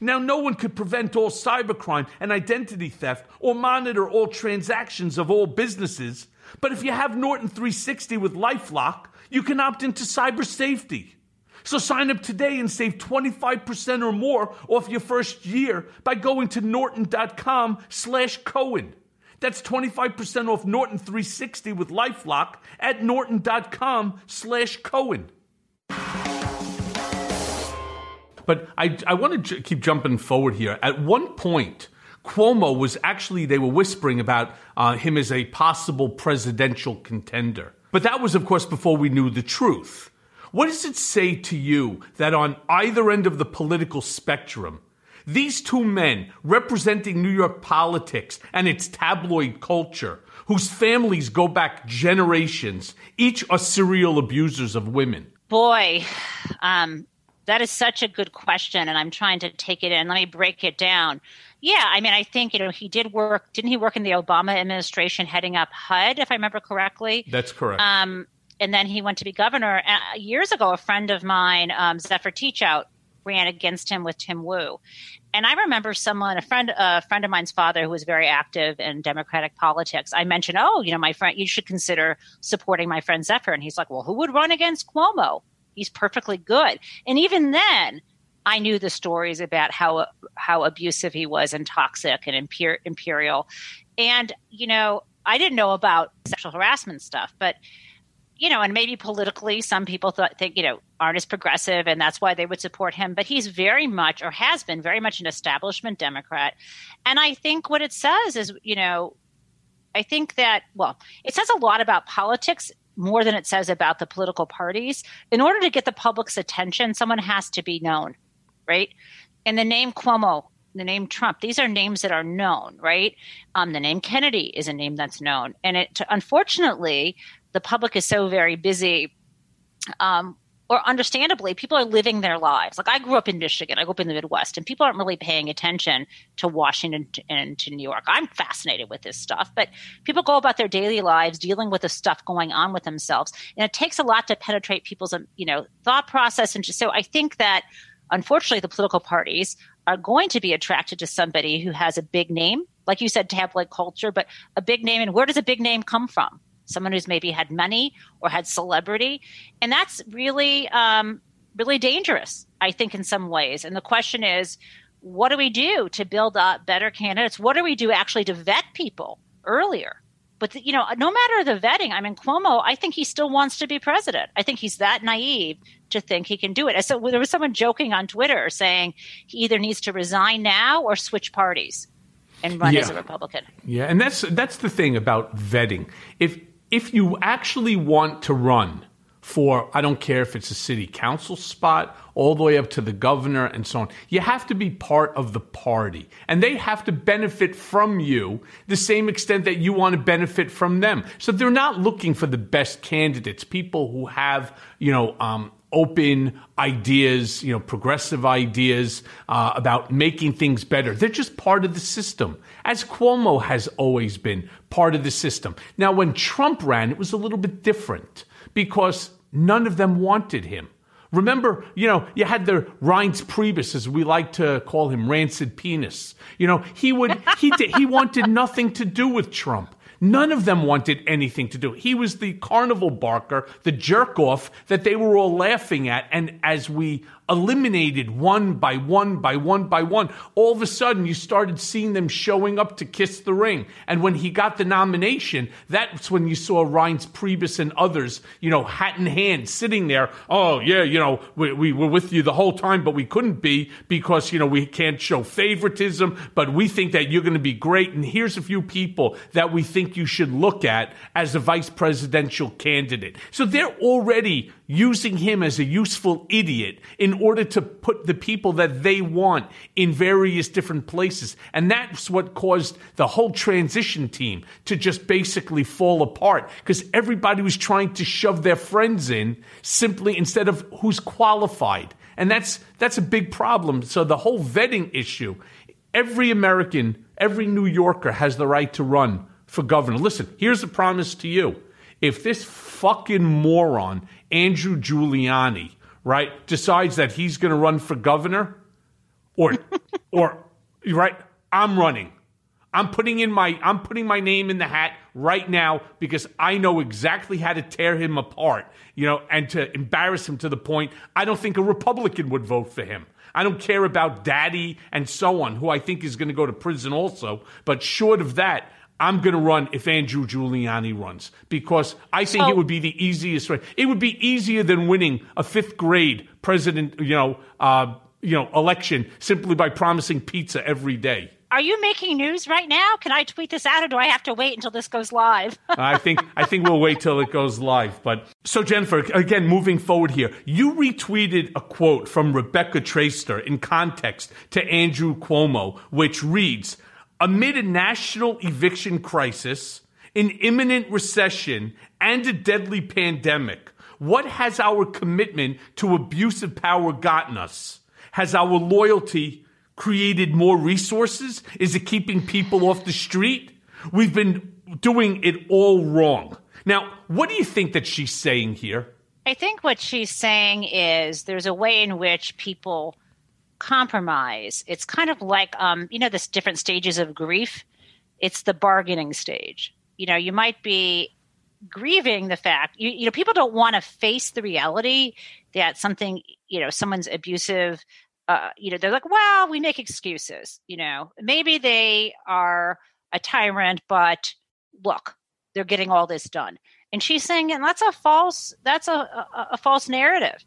B: Now, no one could prevent all cybercrime and identity theft or monitor all transactions of all businesses, but if you have Norton 360 with Lifelock, you can opt into cyber safety. So sign up today and save 25% or more off your first year by going to norton.com slash Cohen. That's 25% off Norton 360 with LifeLock at norton.com slash Cohen. But I, I want to j- keep jumping forward here. At one point, Cuomo was actually, they were whispering about uh, him as a possible presidential contender. But that was, of course, before we knew the truth. What does it say to you that on either end of the political spectrum, these two men representing New York politics and its tabloid culture, whose families go back generations, each are serial abusers of women?
S: Boy, um, that is such a good question, and I'm trying to take it in. Let me break it down. Yeah, I mean, I think you know he did work. Didn't he work in the Obama administration, heading up HUD, if I remember correctly?
B: That's correct.
S: Um, and then he went to be governor. Uh, years ago, a friend of mine, um, Zephyr Teachout, ran against him with Tim Wu. And I remember someone, a friend, a friend of mine's father who was very active in Democratic politics. I mentioned, oh, you know, my friend, you should consider supporting my friend Zephyr. And he's like, well, who would run against Cuomo? He's perfectly good. And even then, I knew the stories about how how abusive he was and toxic and imper- imperial. And you know, I didn't know about sexual harassment stuff, but you know, and maybe politically, some people thought, think, you know, aren't as progressive, and that's why they would support him. But he's very much, or has been very much, an establishment Democrat. And I think what it says is, you know, I think that, well, it says a lot about politics more than it says about the political parties. In order to get the public's attention, someone has to be known, right? And the name Cuomo, the name Trump, these are names that are known, right? Um, the name Kennedy is a name that's known. And it, unfortunately, the public is so very busy um, or understandably, people are living their lives. Like I grew up in Michigan, I grew up in the Midwest, and people aren't really paying attention to Washington and to New York. I'm fascinated with this stuff, but people go about their daily lives dealing with the stuff going on with themselves, and it takes a lot to penetrate people's, um, you know, thought process. And just, so I think that, unfortunately, the political parties are going to be attracted to somebody who has a big name, like you said, tabloid culture, but a big name. And where does a big name come from? Someone who's maybe had money or had celebrity. And that's really, um, really dangerous, I think, in some ways. And the question is, what do we do to build up better candidates? What do we do actually to vet people earlier? But you know, no matter the vetting, I mean, Cuomo, I think he still wants to be president. I think he's that naive to think he can do it. So there was someone joking on Twitter saying he either needs to resign now or switch parties. and run
B: Yeah.
S: as a Republican.
B: Yeah, and that's that's the thing about vetting. If if you actually want to run for I don't care if it's a city council spot all the way up to the governor and so on, you have to be part of the party. And they have to benefit from you the same extent that you want to benefit from them. So they're not looking for the best candidates, people who have, you know, um, open ideas, you know, progressive ideas uh, about making things better. They're just part of the system, as Cuomo has always been part of the system. Now, when Trump ran, it was a little bit different because none of them wanted him. Remember, you know, you had the Reince Priebus, as we like to call him, rancid penis. You know, he would he did, he wanted nothing to do with Trump. None of them wanted anything to do. He was the carnival barker, the jerk off that they were all laughing at. And as we eliminated one by one by one by one, all of a sudden you started seeing them showing up to kiss the ring. And when he got the nomination, that's when you saw Reince Priebus and others, you know, hat in hand, sitting there. Oh, yeah, you know, we, we were with you the whole time, but we couldn't be because, you know, we can't show favoritism, but we think that you're going to be great. And here's a few people that we think you should look at as a vice presidential candidate. So they're already using him as a useful idiot in order to put the people that they want in various different places. And that's what caused the whole transition team to just basically fall apart because everybody was trying to shove their friends in simply instead of who's qualified. And that's that's a big problem. So the whole vetting issue, every American, every New Yorker has the right to run for governor. Listen, here's a promise to you. If this fucking moron, Andrew Giuliani, right, decides that he's going to run for governor, or, or, right, I'm running. I'm putting in my I'm putting my name in the hat right now because I know exactly how to tear him apart, you know, and to embarrass him to the point I don't think a Republican would vote for him. I don't care about Daddy and so on, who I think is going to go to prison also. But short of that, I'm going to run if Andrew Giuliani runs because I think it would be the easiest way. It would be easier than winning a fifth grade president, you know, uh, you know, election simply by promising pizza every day.
S: Are you making news right now? Can I tweet this out, or do I have to wait until this goes live?
B: I think I think we'll wait till it goes live. But so Jennifer, again, moving forward here, you retweeted a quote from Rebecca Traister in context to Andrew Cuomo, which reads: "Amid a national eviction crisis, an imminent recession, and a deadly pandemic, what has our commitment to abusive power gotten us? Has our loyalty?" created more resources? Is it keeping people off the street? We've been doing it all wrong. Now, what do you think that she's saying here?
S: I think what she's saying is there's a way in which people compromise. It's kind of like, um, you know, this different stages of grief. It's the bargaining stage. You know, you might be grieving the fact you, you know people don't want to face the reality that something you know someone's abusive uh, you know, they're like, well, we make excuses. You know, maybe they are a tyrant, but look, they're getting all this done. And she's saying, and that's a false, that's a, a, a false narrative.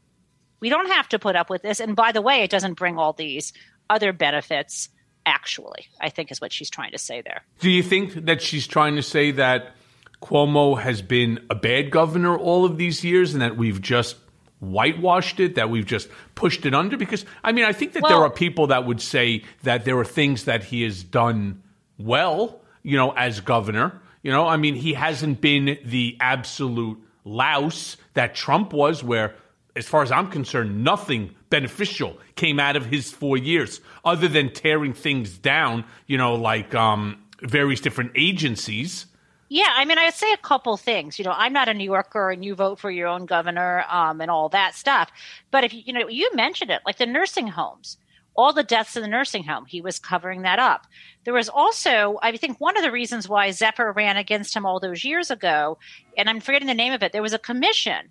S: We don't have to put up with this. And by the way, it doesn't bring all these other benefits. Actually, I think is what she's trying to say there.
B: Do you think that she's trying to say that Cuomo has been a bad governor all of these years, and that we've just whitewashed it, that we've just pushed it under? Because, I mean, I think that there are people that would say that there are things that he has done well, you know, as governor. You know, I mean, he hasn't been the absolute louse that Trump was, where, as far as I'm concerned, nothing beneficial came out of his four years other than tearing things down, you know, like um, various different agencies.
S: Yeah, I mean, I'd say a couple things. You know, I'm not a New Yorker, and you vote for your own governor um, and all that stuff. But if you, you know, you mentioned it, like the nursing homes, all the deaths in the nursing home, he was covering that up. There was also, I think, one of the reasons why Zephyr ran against him all those years ago, and I'm forgetting the name of it. There was a commission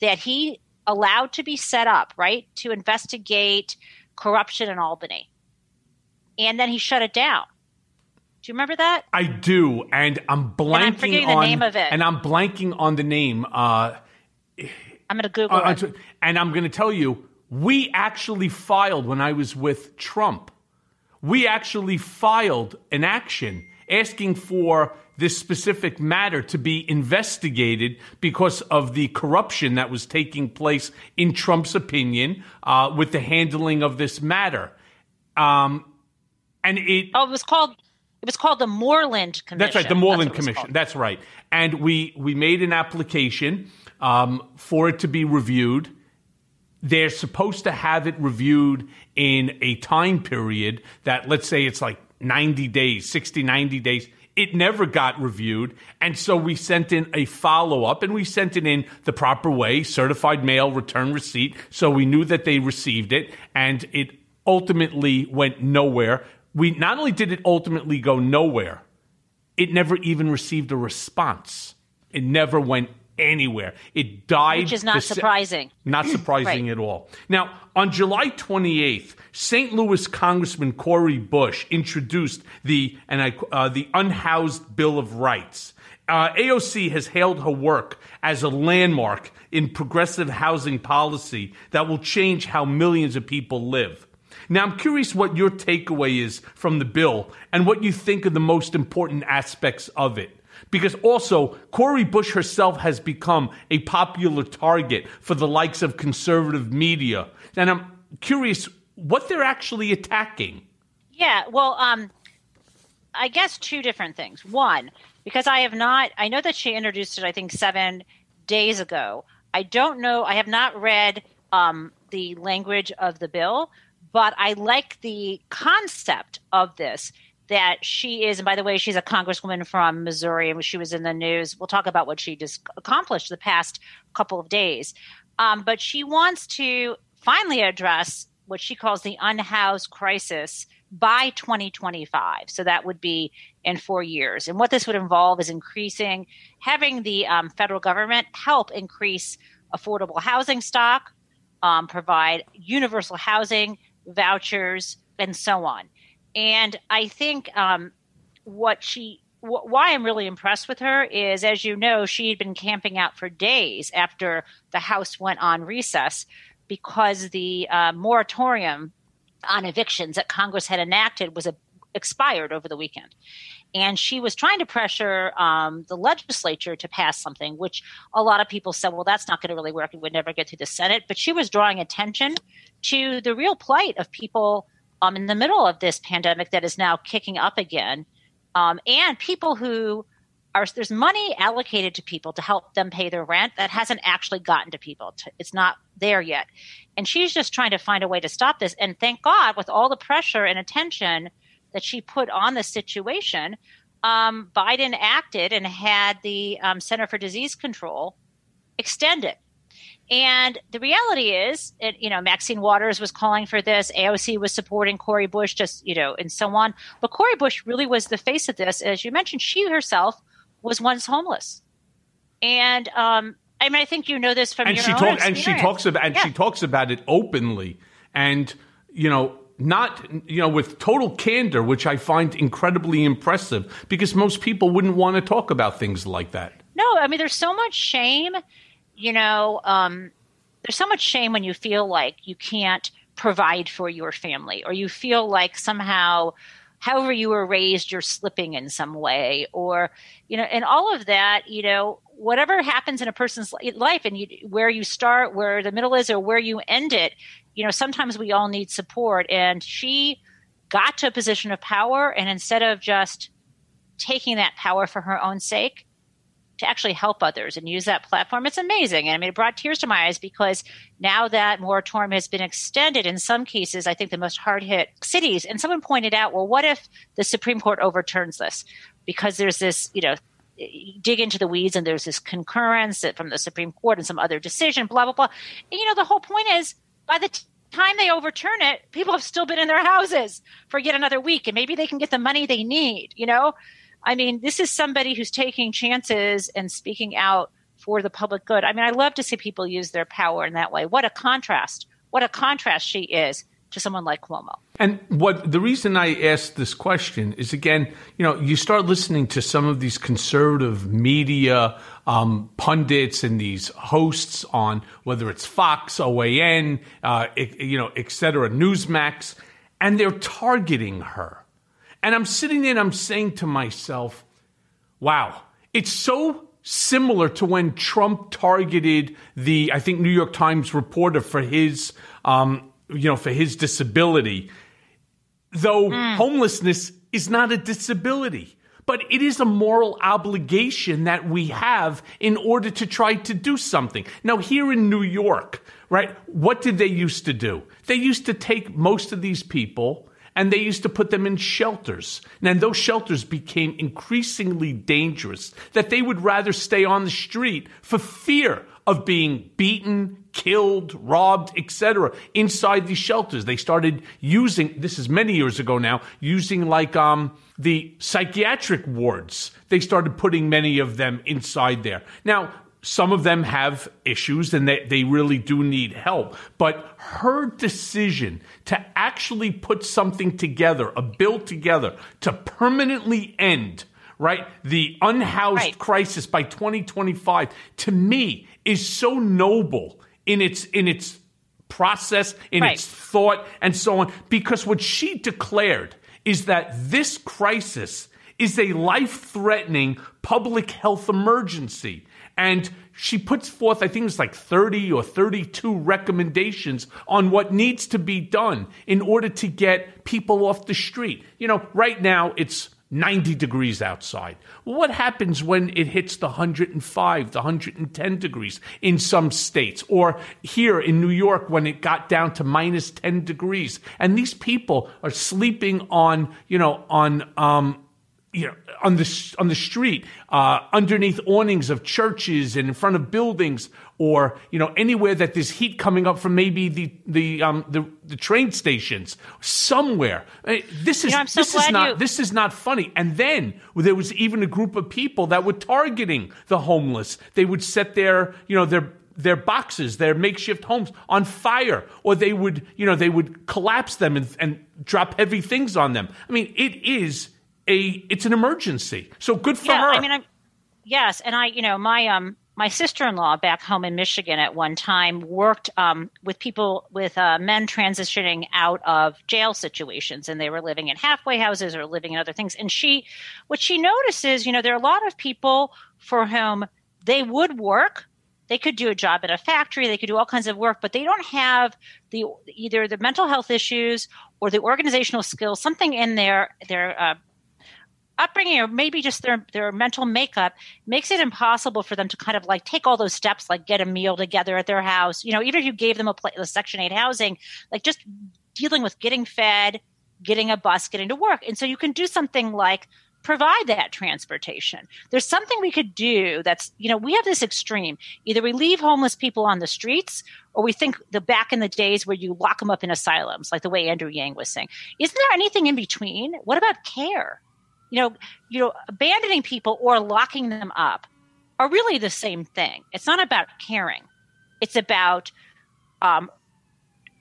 S: that he allowed to be set up, right, to investigate corruption in Albany, and then he shut it down. Do you remember that?
B: I do, and I'm blanking I'm
S: forgetting the name of it.
B: and I'm blanking on the name. Uh,
S: I'm going to Google
B: uh,
S: it.
B: and I'm going to tell you, we actually filed when I was with Trump. we actually filed an action asking for this specific matter to be investigated because of the corruption that was taking place, in Trump's opinion, uh, with the handling of this matter. Um, and it.
S: Oh, it was called. It was called the Moreland Commission.
B: That's right, the Moreland
S: That's what it was
B: Commission. That's right. And we we made an application um, for it to be reviewed. They're supposed to have it reviewed in a time period that, let's say, it's like 90 days, 60, 90 days. It never got reviewed. And so we sent in a follow up and we sent it in the proper way certified mail, return receipt. So we knew that they received it and it ultimately went nowhere. We not only did it ultimately go nowhere, it never even received a response. It never went anywhere. It died.
S: Which is not
B: the se-
S: surprising.
B: Not surprising
S: Right.
B: at all. Now, on July 28th, St. Louis Congressman Cori Bush introduced the and I, uh, the Unhoused Bill of Rights. Uh, AOC has hailed her work as a landmark in progressive housing policy that will change how millions of people live. Now, I'm curious what your takeaway is from the bill and what you think are the most important aspects of it. Because also, Cori Bush herself has become a popular target for the likes of conservative media. And I'm curious what they're actually attacking.
S: Yeah, well, um, I guess two different things. One, because I have not, I know that she introduced it, I think, seven days ago. I don't know, I have not read um, the language of the bill, but I like the concept of this that she is, and by the way, she's a congresswoman from Missouri, and she was in the news. We'll talk about what she just accomplished the past couple of days. Um, but she wants to finally address what she calls the unhoused crisis by 2025. So that would be in four years. And what this would involve is increasing, having the um, federal government help increase affordable housing stock, um, provide universal housing, vouchers, and so on. And I think um, what she wh- why I'm really impressed with her is, as you know, she had been camping out for days after the House went on recess because the uh, moratorium on evictions that Congress had enacted was a, expired over the weekend. And she was trying to pressure um, the legislature to pass something, which a lot of people said, well, that's not going to really work. It would never get through the Senate. But she was drawing attention to the real plight of people um, in the middle of this pandemic that is now kicking up again, um, and people who are there's money allocated to people to help them pay their rent that hasn't actually gotten to people. To, it's not there yet, and she's just trying to find a way to stop this. And thank God, with all the pressure and attention that she put on the situation, um, Biden acted and had the um, Center for Disease Control extend it. And the reality is, it, you know, Maxine Waters was calling for this. AOC was supporting Cori Bush, just you know, and so on. But Cori Bush really was the face of this, as you mentioned. She herself was once homeless, and um, I mean, I think you know this from
B: and
S: your
B: she
S: own
B: talk, and she talks about and
S: Yeah.
B: she talks about it openly and you know not you know with total candor which i find incredibly impressive because most people wouldn't want to talk about things like that
S: No, I mean, there's so much shame. You know, um, there's so much shame when you feel like you can't provide for your family, or you feel like somehow, however you were raised, you're slipping in some way, or you know, and all of that. You know, whatever happens in a person's life, and you, where you start, where the middle is, or where you end it. You know, sometimes we all need support, and she got to a position of power, and instead of just taking that power for her own sake to actually help others and use that platform. It's amazing. And I mean, it brought tears to my eyes because now that moratorium has been extended in some cases, I think the most hard hit cities. And someone pointed out, well, what if the Supreme Court overturns this? Because there's this, you know, dig into the weeds and there's this concurrence from the Supreme Court and some other decision, blah, blah, blah. And, you know, the whole point is by the t- time they overturn it, people have still been in their houses for yet another week and maybe they can get the money they need, you know? I mean, this is somebody who's taking chances and speaking out for the public good. I mean, I love to see people use their power in that way. What a contrast. What a contrast she is to someone like Cuomo.
B: And what the reason I asked this question is again, you know, you start listening to some of these conservative media um, pundits and these hosts on whether it's Fox, OAN, uh, e- you know, et cetera, Newsmax, and they're targeting her. And I'm sitting there and I'm saying to myself, wow, it's so similar to when Trump targeted the, I think, New York Times reporter for his, um, you know, for his disability. Though mm. homelessness is not a disability, but it is a moral obligation that we have in order to try to do something. Now, here in New York, right, what did they used to do? They used to take most of these people and they used to put them in shelters. And those shelters became increasingly dangerous, that they would rather stay on the street for fear of being beaten, killed, robbed, etc. inside these shelters. They started using this is many years ago now, using like um the psychiatric wards. They started putting many of them inside there. Now, some of them have issues and they, they really do need help. But her decision to actually put something together, a bill together to permanently end, right, the unhoused right. crisis by 2025, to me is so noble in its, in its process, in right. its thought, and so on. Because what she declared is that this crisis is a life threatening public health emergency. And she puts forth, I think it's like 30 or 32 recommendations on what needs to be done in order to get people off the street. You know, right now it's 90 degrees outside. what happens when it hits the 105, the 110 degrees in some states? Or here in New York when it got down to minus 10 degrees? And these people are sleeping on, you know, on, um, you know, on the on the street, uh, underneath awnings of churches and in front of buildings, or you know, anywhere that there's heat coming up from maybe the the um, the, the train stations somewhere. This is
S: you know, so
B: this is not
S: you-
B: this is not funny. And then there was even a group of people that were targeting the homeless. They would set their you know their their boxes, their makeshift homes on fire, or they would, you know, they would collapse them and, and drop heavy things on them. I mean, it is a it's an emergency. So good for
S: yeah,
B: her.
S: I mean, I'm, yes, and I, you know, my um my sister-in-law back home in Michigan at one time worked um, with people with uh, men transitioning out of jail situations, and they were living in halfway houses or living in other things. And she, what she notices, you know, there are a lot of people for whom they would work. They could do a job at a factory. They could do all kinds of work, but they don't have the either the mental health issues or the organizational skills. Something in their their uh, upbringing or maybe just their their mental makeup makes it impossible for them to kind of like take all those steps like get a meal together at their house. You know even if you gave them a, pla- a section 8 housing like just dealing with getting fed getting a bus getting to work. And so you can do something like provide that transportation. There's something we could do that's you know we have this extreme. Either we leave homeless people on the streets or we think the back in the days where you lock them up in asylums like the way andrew yang was saying. Isn't there anything in between? What about care you know, you know, abandoning people or locking them up are really the same thing. It's not about caring. It's about um,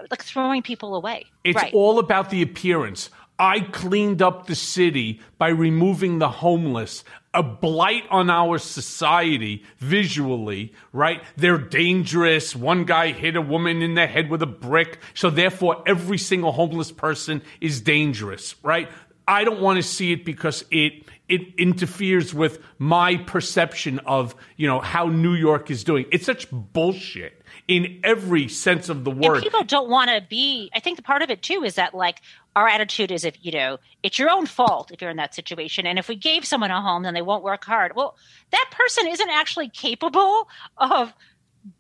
S: like throwing people away.
B: It's
S: right.
B: all about the appearance. I cleaned up the city by removing the homeless, a blight on our society visually, right? They're dangerous. One guy hit a woman in the head with a brick. So therefore, every single homeless person is dangerous, right? I don't want to see it because it it interferes with my perception of you know how New York is doing. It's such bullshit in every sense of the word.
S: And people don't want to be. I think the part of it too is that like our attitude is if you know it's your own fault if you're in that situation, and if we gave someone a home, then they won't work hard. Well, that person isn't actually capable of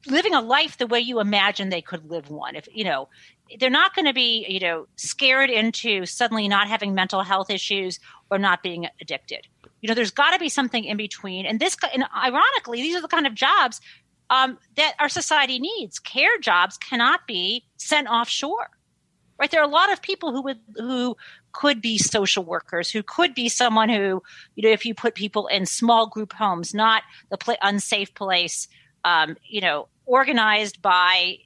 S: living a life the way you imagine they could live one. If you know they're not going to be, you know, scared into suddenly not having mental health issues or not being addicted. You know, there's got to be something in between. And this, and ironically, these are the kind of jobs um, that our society needs. Care jobs cannot be sent offshore, right? There are a lot of people who would who could be social workers, who could be someone who, you know, if you put people in small group homes, not the pl- unsafe place, um, you know, organized by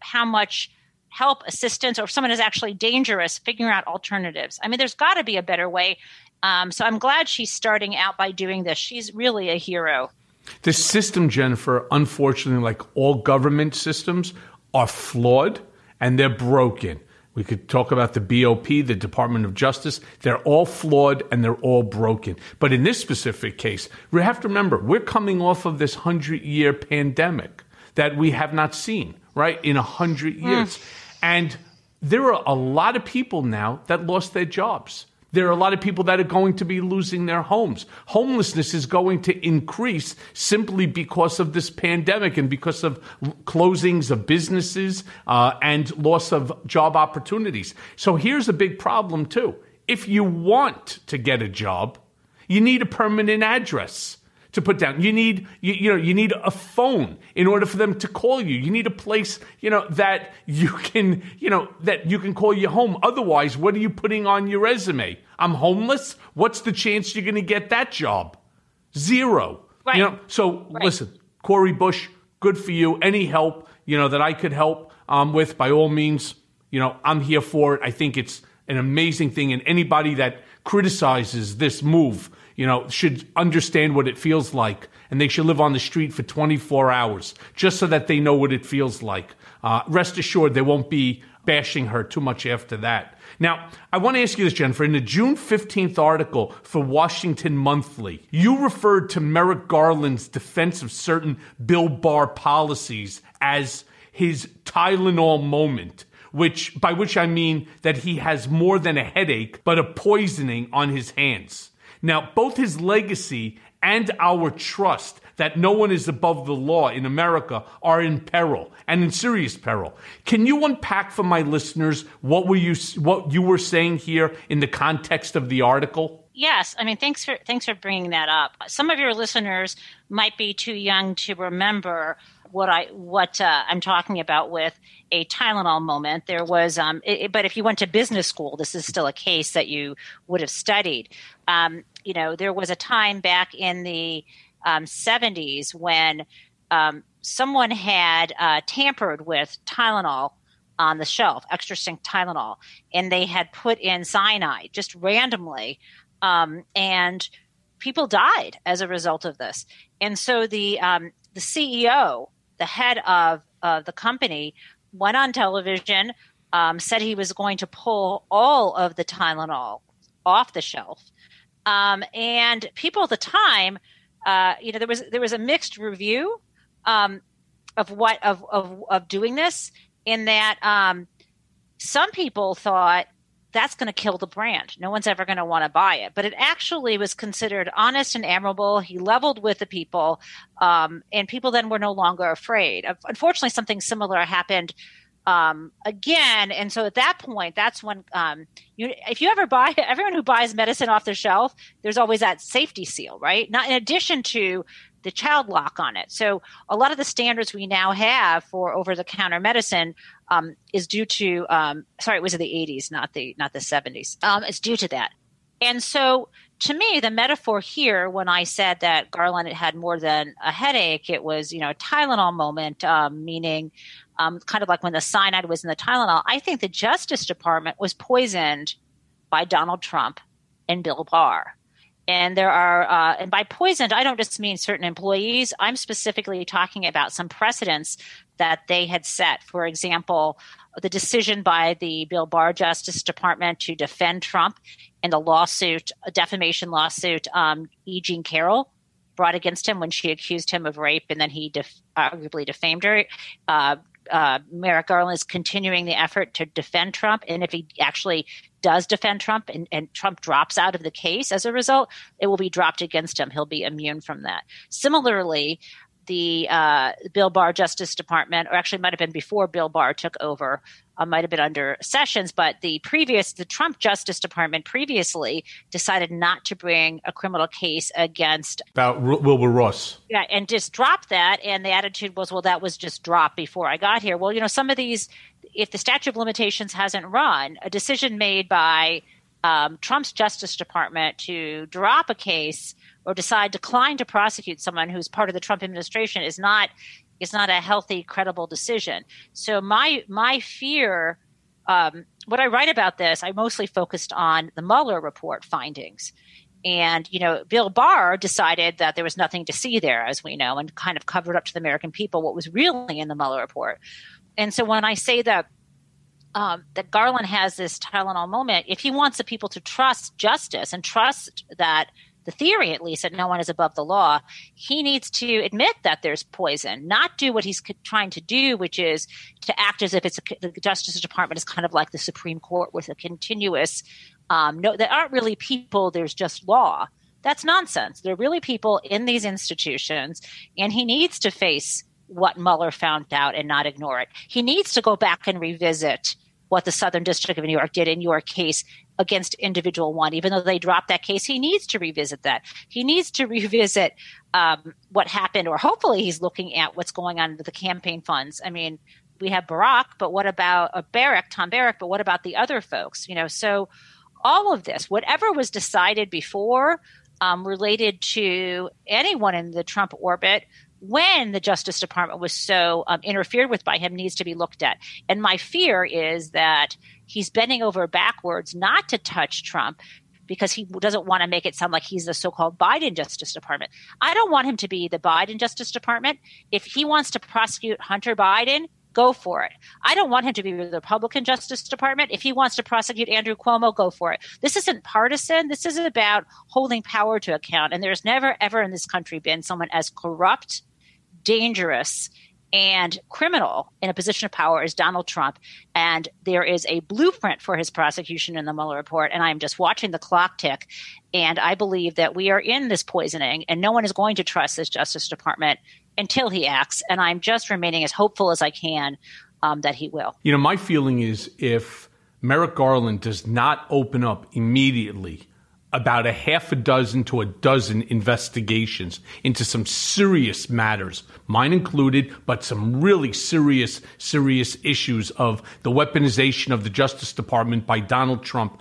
S: how much help, assistance, or if someone is actually dangerous, figuring out alternatives. I mean, there's got to be a better way. Um, so I'm glad she's starting out by doing this. She's really a hero.
B: The system, Jennifer, unfortunately, like all government systems, are flawed and they're broken. We could talk about the BOP, the Department of Justice. They're all flawed and they're all broken. But in this specific case, we have to remember we're coming off of this 100 year pandemic that we have not seen, right? In 100 years. Mm. And there are a lot of people now that lost their jobs. There are a lot of people that are going to be losing their homes. Homelessness is going to increase simply because of this pandemic and because of closings of businesses uh, and loss of job opportunities. So here's a big problem, too. If you want to get a job, you need a permanent address to put down. You need you, you know you need a phone in order for them to call you. You need a place you know that you can you know that you can call your home. Otherwise, what are you putting on your resume? I'm homeless. What's the chance you're going to get that job? Zero. Right. You know. So right. listen, Cori Bush, good for you. Any help you know that I could help um, with, by all means, you know I'm here for it. I think it's an amazing thing, and anybody that criticizes this move you know, should understand what it feels like, and they should live on the street for 24 hours just so that they know what it feels like. Uh, rest assured, they won't be bashing her too much after that. Now, I want to ask you this, Jennifer. In the June 15th article for Washington Monthly, you referred to Merrick Garland's defense of certain Bill Barr policies as his Tylenol moment which by which I mean that he has more than a headache, but a poisoning on his hands. Now, both his legacy and our trust that no one is above the law in America are in peril and in serious peril. Can you unpack for my listeners what were you what you were saying here in the context of the article?
S: Yes, I mean thanks for thanks for bringing that up. Some of your listeners might be too young to remember what I what uh, I'm talking about with a Tylenol moment. There was, um, it, but if you went to business school, this is still a case that you would have studied. Um, you know, there was a time back in the um, 70s when um, someone had uh, tampered with Tylenol on the shelf, extra strength Tylenol, and they had put in cyanide just randomly, um, and people died as a result of this. And so the um, the CEO the head of the company went on television, um, said he was going to pull all of the Tylenol off the shelf, um, and people at the time, uh, you know, there was there was a mixed review um, of what of, of of doing this. In that, um, some people thought that's going to kill the brand. No one's ever going to want to buy it. But it actually was considered honest and admirable. He leveled with the people, um, and people then were no longer afraid. Unfortunately, something similar happened um, again. And so at that point, that's when um, you, if you ever buy, everyone who buys medicine off the shelf, there's always that safety seal, right? Not in addition to the child lock on it. So a lot of the standards we now have for over the counter medicine um, is due to um, sorry, it was in the 80s, not the not the 70s. Um, it's due to that. And so to me, the metaphor here, when I said that Garland had more than a headache, it was you know a Tylenol moment, um, meaning um, kind of like when the cyanide was in the Tylenol. I think the Justice Department was poisoned by Donald Trump and Bill Barr and there are uh, and by poisoned i don't just mean certain employees i'm specifically talking about some precedents that they had set for example the decision by the bill barr justice department to defend trump in the lawsuit a defamation lawsuit um, e jean carroll brought against him when she accused him of rape and then he def- arguably defamed her uh, uh, Merrick Garland is continuing the effort to defend Trump. And if he actually does defend Trump and, and, Trump drops out of the case as a result, it will be dropped against him. He'll be immune from that. Similarly, the uh, Bill Barr Justice Department, or actually might have been before Bill Barr took over, uh, might have been under Sessions, but the previous, the Trump Justice Department previously decided not to bring a criminal case against
B: about R- Wilbur Ross.
S: Yeah, and just drop that. And the attitude was, well, that was just dropped before I got here. Well, you know, some of these, if the statute of limitations hasn't run, a decision made by um, Trump's Justice Department to drop a case or decide decline to prosecute someone who's part of the Trump administration is not is not a healthy, credible decision. So my my fear, um, what I write about this, I mostly focused on the Mueller report findings. And, you know, Bill Barr decided that there was nothing to see there, as we know, and kind of covered up to the American people what was really in the Mueller report. And so when I say that um, that Garland has this Tylenol moment. If he wants the people to trust justice and trust that the theory, at least, that no one is above the law, he needs to admit that there's poison, not do what he's trying to do, which is to act as if it's a, the Justice Department is kind of like the Supreme Court with a continuous. Um, no, there aren't really people. There's just law. That's nonsense. There are really people in these institutions, and he needs to face what Mueller found out and not ignore it. He needs to go back and revisit what the Southern District of New York did in your case against individual one. Even though they dropped that case, he needs to revisit that. He needs to revisit um, what happened, or hopefully he's looking at what's going on with the campaign funds. I mean, we have Barack, but what about uh, Barrack, Tom Barrack, but what about the other folks? You know, so all of this, whatever was decided before um, related to anyone in the Trump orbit when the Justice Department was so um, interfered with by him needs to be looked at. And my fear is that he's bending over backwards not to touch Trump because he doesn't want to make it sound like he's the so-called Biden Justice Department. I don't want him to be the Biden Justice Department. If he wants to prosecute Hunter Biden, go for it. I don't want him to be the Republican Justice Department. If he wants to prosecute Andrew Cuomo, go for it. This isn't partisan. This is about holding power to account. And there's never, ever in this country been someone as corrupt dangerous and criminal in a position of power is Donald Trump. And there is a blueprint for his prosecution in the Mueller report. And I'm just watching the clock tick. And I believe that we are in this poisoning, and no one is going to trust this Justice Department until he acts. And I'm just remaining as hopeful as I can um, that he will.
B: You know, my feeling is if Merrick Garland does not open up immediately about a half a dozen to a dozen investigations into some serious matters, mine included, but some really serious, serious issues of the weaponization of the Justice Department by Donald Trump.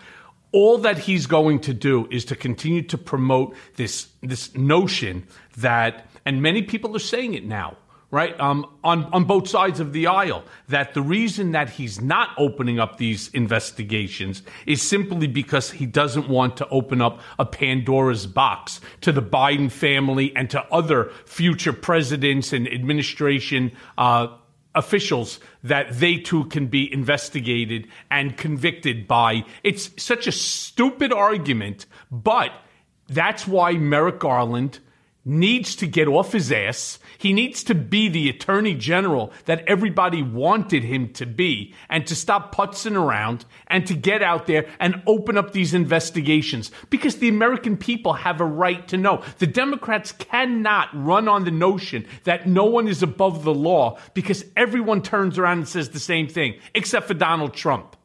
B: All that he's going to do is to continue to promote this, this notion that, and many people are saying it now, right, um, on, on both sides of the aisle, that the reason that he's not opening up these investigations is simply because he doesn't want to open up a Pandora's box to the Biden family and to other future presidents and administration uh, officials that they too can be investigated and convicted by. It's such a stupid argument, but that's why Merrick Garland needs to get off his ass. He needs to be the attorney general that everybody wanted him to be and to stop putzing around and to get out there and open up these investigations because the American people have a right to know. The Democrats cannot run on the notion that no one is above the law because everyone turns around and says the same thing except for Donald Trump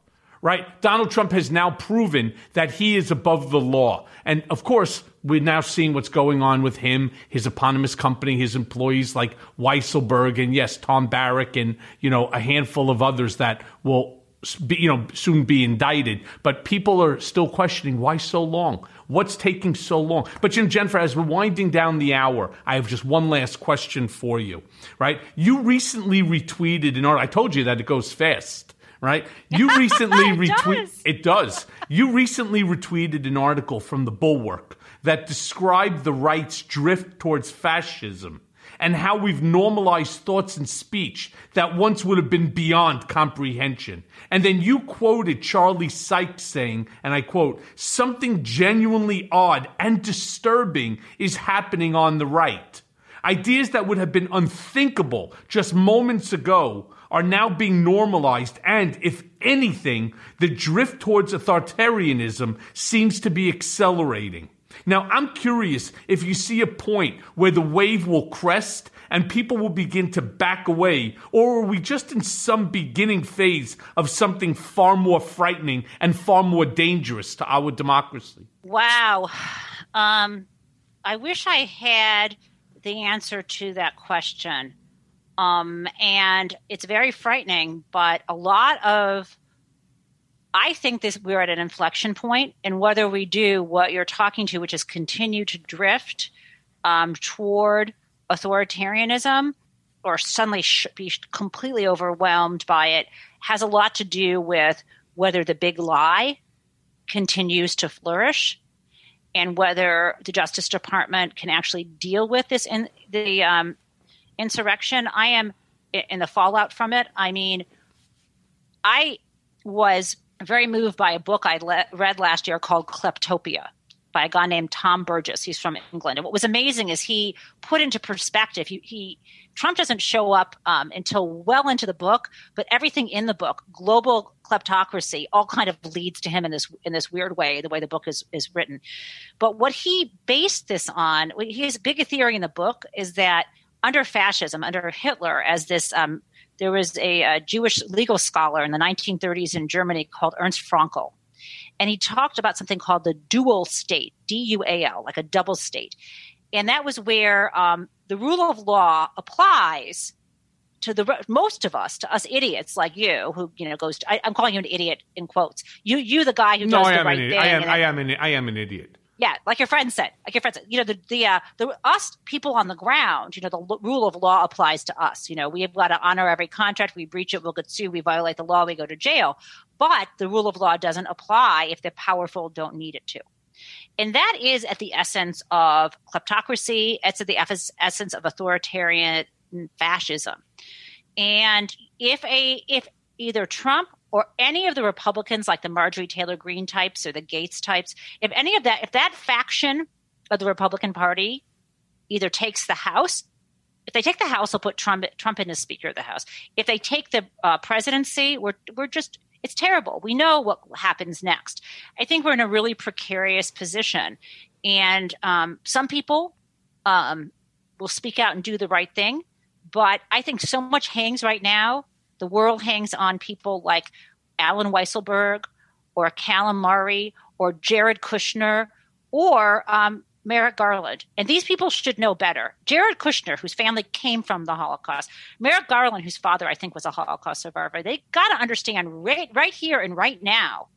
B: right? Donald Trump has now proven that he is above the law. And of course, we're now seeing what's going on with him, his eponymous company, his employees like Weisselberg and yes, Tom Barrack and, you know, a handful of others that will be, you know, soon be indicted. But people are still questioning why so long? What's taking so long? But you know, Jennifer, as we're winding down the hour, I have just one last question for you, right? You recently retweeted an article. I told you that it goes fast right? You recently retweeted it does. You recently retweeted an article from the Bulwark that described the right's drift towards fascism and how we've normalized thoughts and speech that once would have been beyond comprehension. And then you quoted Charlie Sykes saying, and I quote, something genuinely odd and disturbing is happening on the right. Ideas that would have been unthinkable just moments ago are now being normalized, and if anything, the drift towards authoritarianism seems to be accelerating. Now, I'm curious if you see a point where the wave will crest and people will begin to back away, or are we just in some beginning phase of something far more frightening and far more dangerous to our democracy?
S: Wow. Um, I wish I had the answer to that question. Um, and it's very frightening, but a lot of I think this we're at an inflection point, and whether we do what you're talking to, which is continue to drift um, toward authoritarianism, or suddenly sh- be completely overwhelmed by it, has a lot to do with whether the big lie continues to flourish, and whether the Justice Department can actually deal with this in the um, insurrection. I am in the fallout from it. I mean, I was very moved by a book I le- read last year called Kleptopia by a guy named Tom Burgis. He's from England. And what was amazing is he put into perspective, he, he Trump doesn't show up um, until well into the book, but everything in the book, global kleptocracy, all kind of leads to him in this in this weird way, the way the book is is written. But what he based this on, his big theory in the book is that under fascism, under Hitler, as this um, there was a, a, Jewish legal scholar in the 1930s in Germany called Ernst Fraenkel. And he talked about something called the dual state, D U A L, like a double state. And that was where um, the rule of law applies to the most of us, to us idiots like you, who you know goes. To, I, am calling you an idiot in quotes. You, you, the guy who
B: no,
S: does
B: I
S: the
B: am
S: right
B: an,
S: thing.
B: I am, I am an, I am an idiot.
S: Yeah, like your friend said, like your friend said, you know, the the uh, the us people on the ground, you know, the l- rule of law applies to us. You know, we have got to honor every contract. We breach it, we'll get sued. We violate the law, we go to jail. But the rule of law doesn't apply if the powerful don't need it to. And that is at the essence of kleptocracy. It's at the essence of authoritarian fascism. And if a if either Trump or any of the Republicans, like the Marjorie Taylor Greene types or the Gaetz types, if any of that, if that faction of the Republican Party either takes the House, if they take the House, they'll put Trump Trump in as Speaker of the House. If they take the uh, presidency, we're we're just it's terrible. We know what happens next. I think we're in a really precarious position, and um, some people um, will speak out and do the right thing, but I think so much hangs right now. The world hangs on people like Allen Weisselberg or Calamari or Jared Kushner or um, Merrick Garland. And these people should know better. Jared Kushner, whose family came from the Holocaust, Merrick Garland, whose father I think was a Holocaust survivor, they got to understand right, right here and right now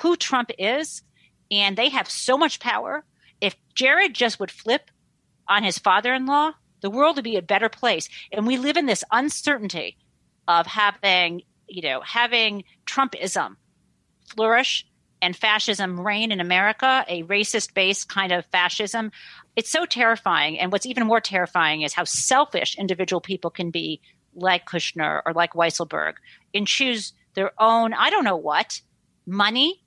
S: who Trump is. And they have so much power. If Jared just would flip on his father in law, the world would be a better place. And we live in this uncertainty of having, you know, having Trumpism flourish and fascism reign in America, a racist based kind of fascism. It's so terrifying. And what's even more terrifying is how selfish individual people can be, like Kushner or like Weisselberg, and choose their own, I don't know what, money,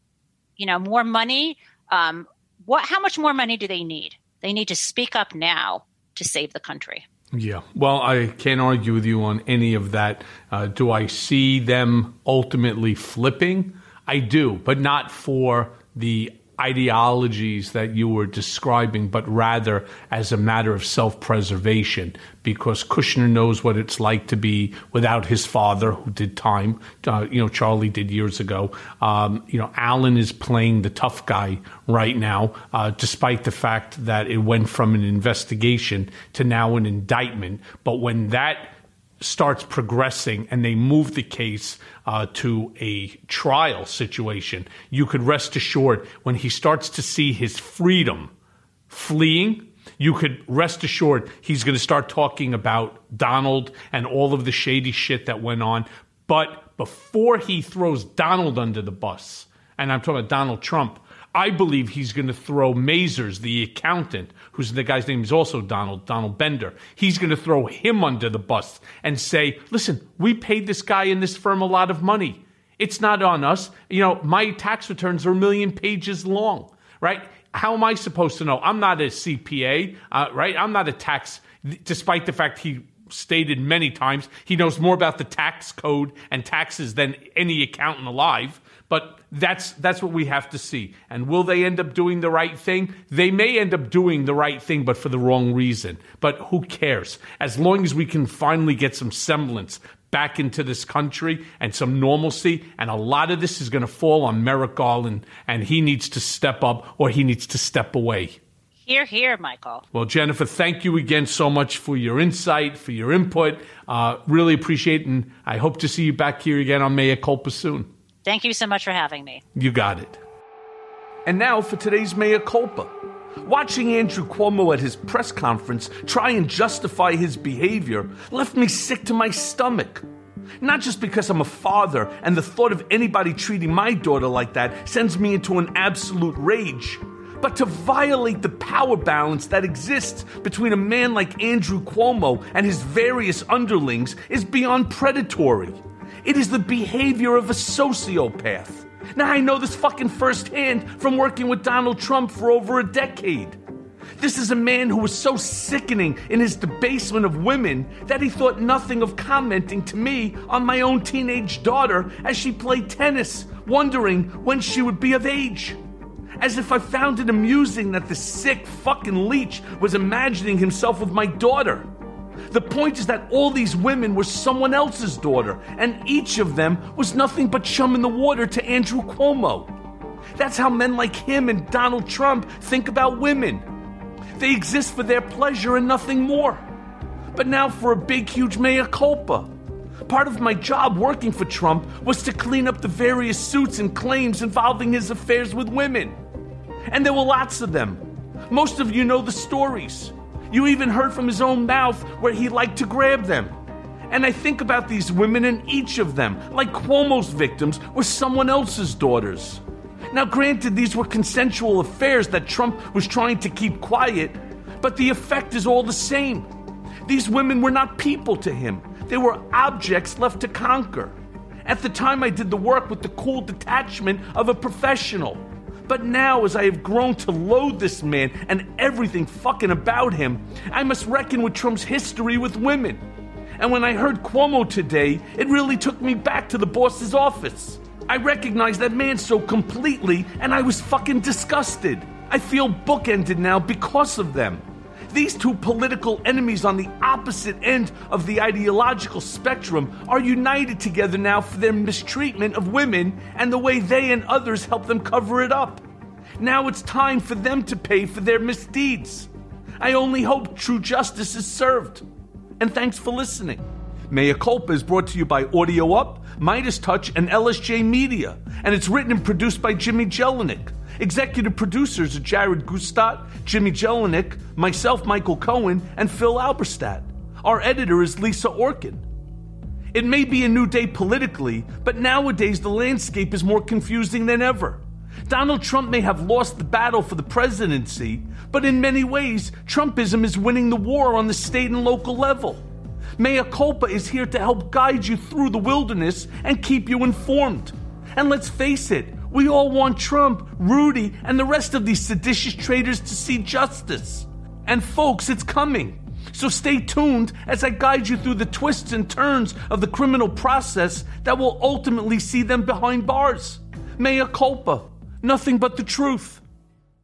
S: you know, more money. Um, what, how much more money do they need? They need to speak up now to save the country.
B: Yeah. Well, I can't argue with you on any of that. Uh, do I see them ultimately flipping? I do, but not for the ideologies that you were describing, but rather as a matter of self preservation, because Kushner knows what it's like to be without his father, who did time. Uh, you know, Charlie did years ago. Um, you know, Allen is playing the tough guy right now, uh, despite the fact that it went from an investigation to now an indictment. But when that starts progressing and they move the case uh, to a trial situation, you could rest assured when he starts to see his freedom fleeing, you could rest assured he's going to start talking about Donald and all of the shady shit that went on. But before he throws Donald under the bus, and I'm talking about Donald Trump, I believe he's going to throw Mazars, the accountant, who's the guy's name is also Donald, Donald Bender. He's going to throw him under the bus and say, listen, we paid this guy in this firm a lot of money. It's not on us. You know, my tax returns are a million pages long, right? How am I supposed to know? I'm not a CPA, uh, right? I'm not a tax, despite the fact he stated many times he knows more about the tax code and taxes than any accountant alive. But that's that's what we have to see. And will they end up doing the right thing? They may end up doing the right thing, but for the wrong reason. But who cares? As long as we can finally get some semblance back into this country and some normalcy, and a lot of this is going to fall on Merrick Garland, and he needs to step up or he needs to step away.
S: Here, here, Michael.
B: Well, Jennifer, thank you again so much for your insight, for your input. Uh, really appreciate it, and I hope to see you back here again on Mea Culpa soon.
S: Thank you so much for having me.
B: You got it. And now for today's Mea Culpa. Watching Andrew Cuomo at his press conference try and justify his behavior left me sick to my stomach. Not just because I'm a father and the thought of anybody treating my daughter like that sends me into an absolute rage, but to violate the power balance that exists between a man like Andrew Cuomo and his various underlings is beyond predatory. It is the behavior of a sociopath. Now, I know this fucking firsthand from working with Donald Trump for over a decade. This is a man who was so sickening in his debasement of women that he thought nothing of commenting to me on my own teenage daughter as she played tennis, wondering when she would be of age. As if I found it amusing that the sick fucking leech was imagining himself with my daughter. The point is that all these women were someone else's daughter, and each of them was nothing but chum in the water to Andrew Cuomo. That's how men like him and Donald Trump think about women. They exist for their pleasure and nothing more. But now for a big, huge mea culpa. Part of my job working for Trump was to clean up the various suits and claims involving his affairs with women. And there were lots of them. Most of you know the stories. You even heard from his own mouth where he liked to grab them. And I think about these women, and each of them, like Cuomo's victims, were someone else's daughters. Now, granted, these were consensual affairs that Trump was trying to keep quiet, but the effect is all the same. These women were not people to him, they were objects left to conquer. At the time, I did the work with the cool detachment of a professional. But now, as I have grown to loathe this man and everything fucking about him, I must reckon with Trump's history with women. And when I heard Cuomo today, it really took me back to the boss's office. I recognized that man so completely, and I was fucking disgusted. I feel bookended now because of them. These two political enemies on the opposite end of the ideological spectrum are united together now for their mistreatment of women and the way they and others help them cover it up. Now it's time for them to pay for their misdeeds. I only hope true justice is served. And thanks for listening. Mea Culpa is brought to you by Audio Up, Midas Touch, and LSJ Media, and it's written and produced by Jimmy Jelinek. Executive producers are Jared Gutstadt, Jimmy Jelinek, myself, Michael Cohen, and Phil Alberstadt. Our editor is Lisa Orkin. It may be a new day politically, but nowadays the landscape is more confusing than ever. Donald Trump may have lost the battle for the presidency, but in many ways, Trumpism is winning the war on the state and local level. Mea Culpa is here to help guide you through the wilderness and keep you informed. And let's face it, we all want Trump, Rudy, and the rest of these seditious traitors to see justice. And folks, it's coming. So stay tuned as I guide you through the twists and turns of the criminal process that will ultimately see them behind bars. Mea culpa. Nothing but the truth.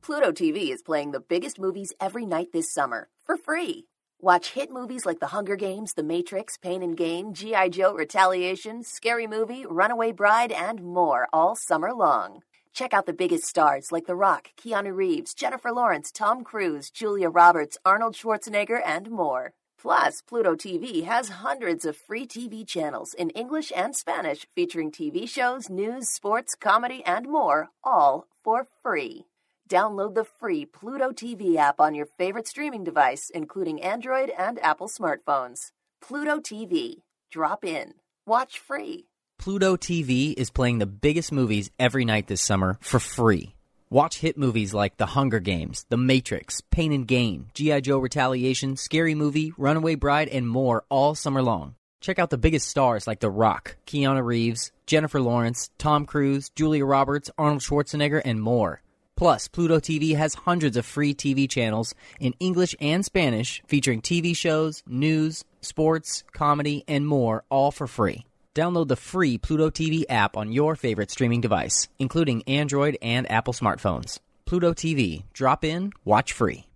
T: Pluto TV is playing the biggest movies every night this summer for free. Watch hit movies like The Hunger Games, The Matrix, Pain and Gain, G.I. Joe Retaliation, Scary Movie, Runaway Bride, and more all summer long. Check out the biggest stars like The Rock, Keanu Reeves, Jennifer Lawrence, Tom Cruise, Julia Roberts, Arnold Schwarzenegger, and more. Plus, Pluto TV has hundreds of free TV channels in English and Spanish featuring TV shows, news, sports, comedy, and more, all for free. Download the free Pluto TV app on your favorite streaming device, including Android and Apple smartphones. Pluto TV. Drop in. Watch free.
U: Pluto TV is playing the biggest movies every night this summer for free. Watch hit movies like The Hunger Games, The Matrix, Pain and Gain, G.I. Joe Retaliation, Scary Movie, Runaway Bride, and more all summer long. Check out the biggest stars like The Rock, Keanu Reeves, Jennifer Lawrence, Tom Cruise, Julia Roberts, Arnold Schwarzenegger, and more. Plus, Pluto TV has hundreds of free TV channels in English and Spanish featuring TV shows, news, sports, comedy, and more, all for free. Download the free Pluto TV app on your favorite streaming device, including Android and Apple smartphones. Pluto TV. Drop in, watch free.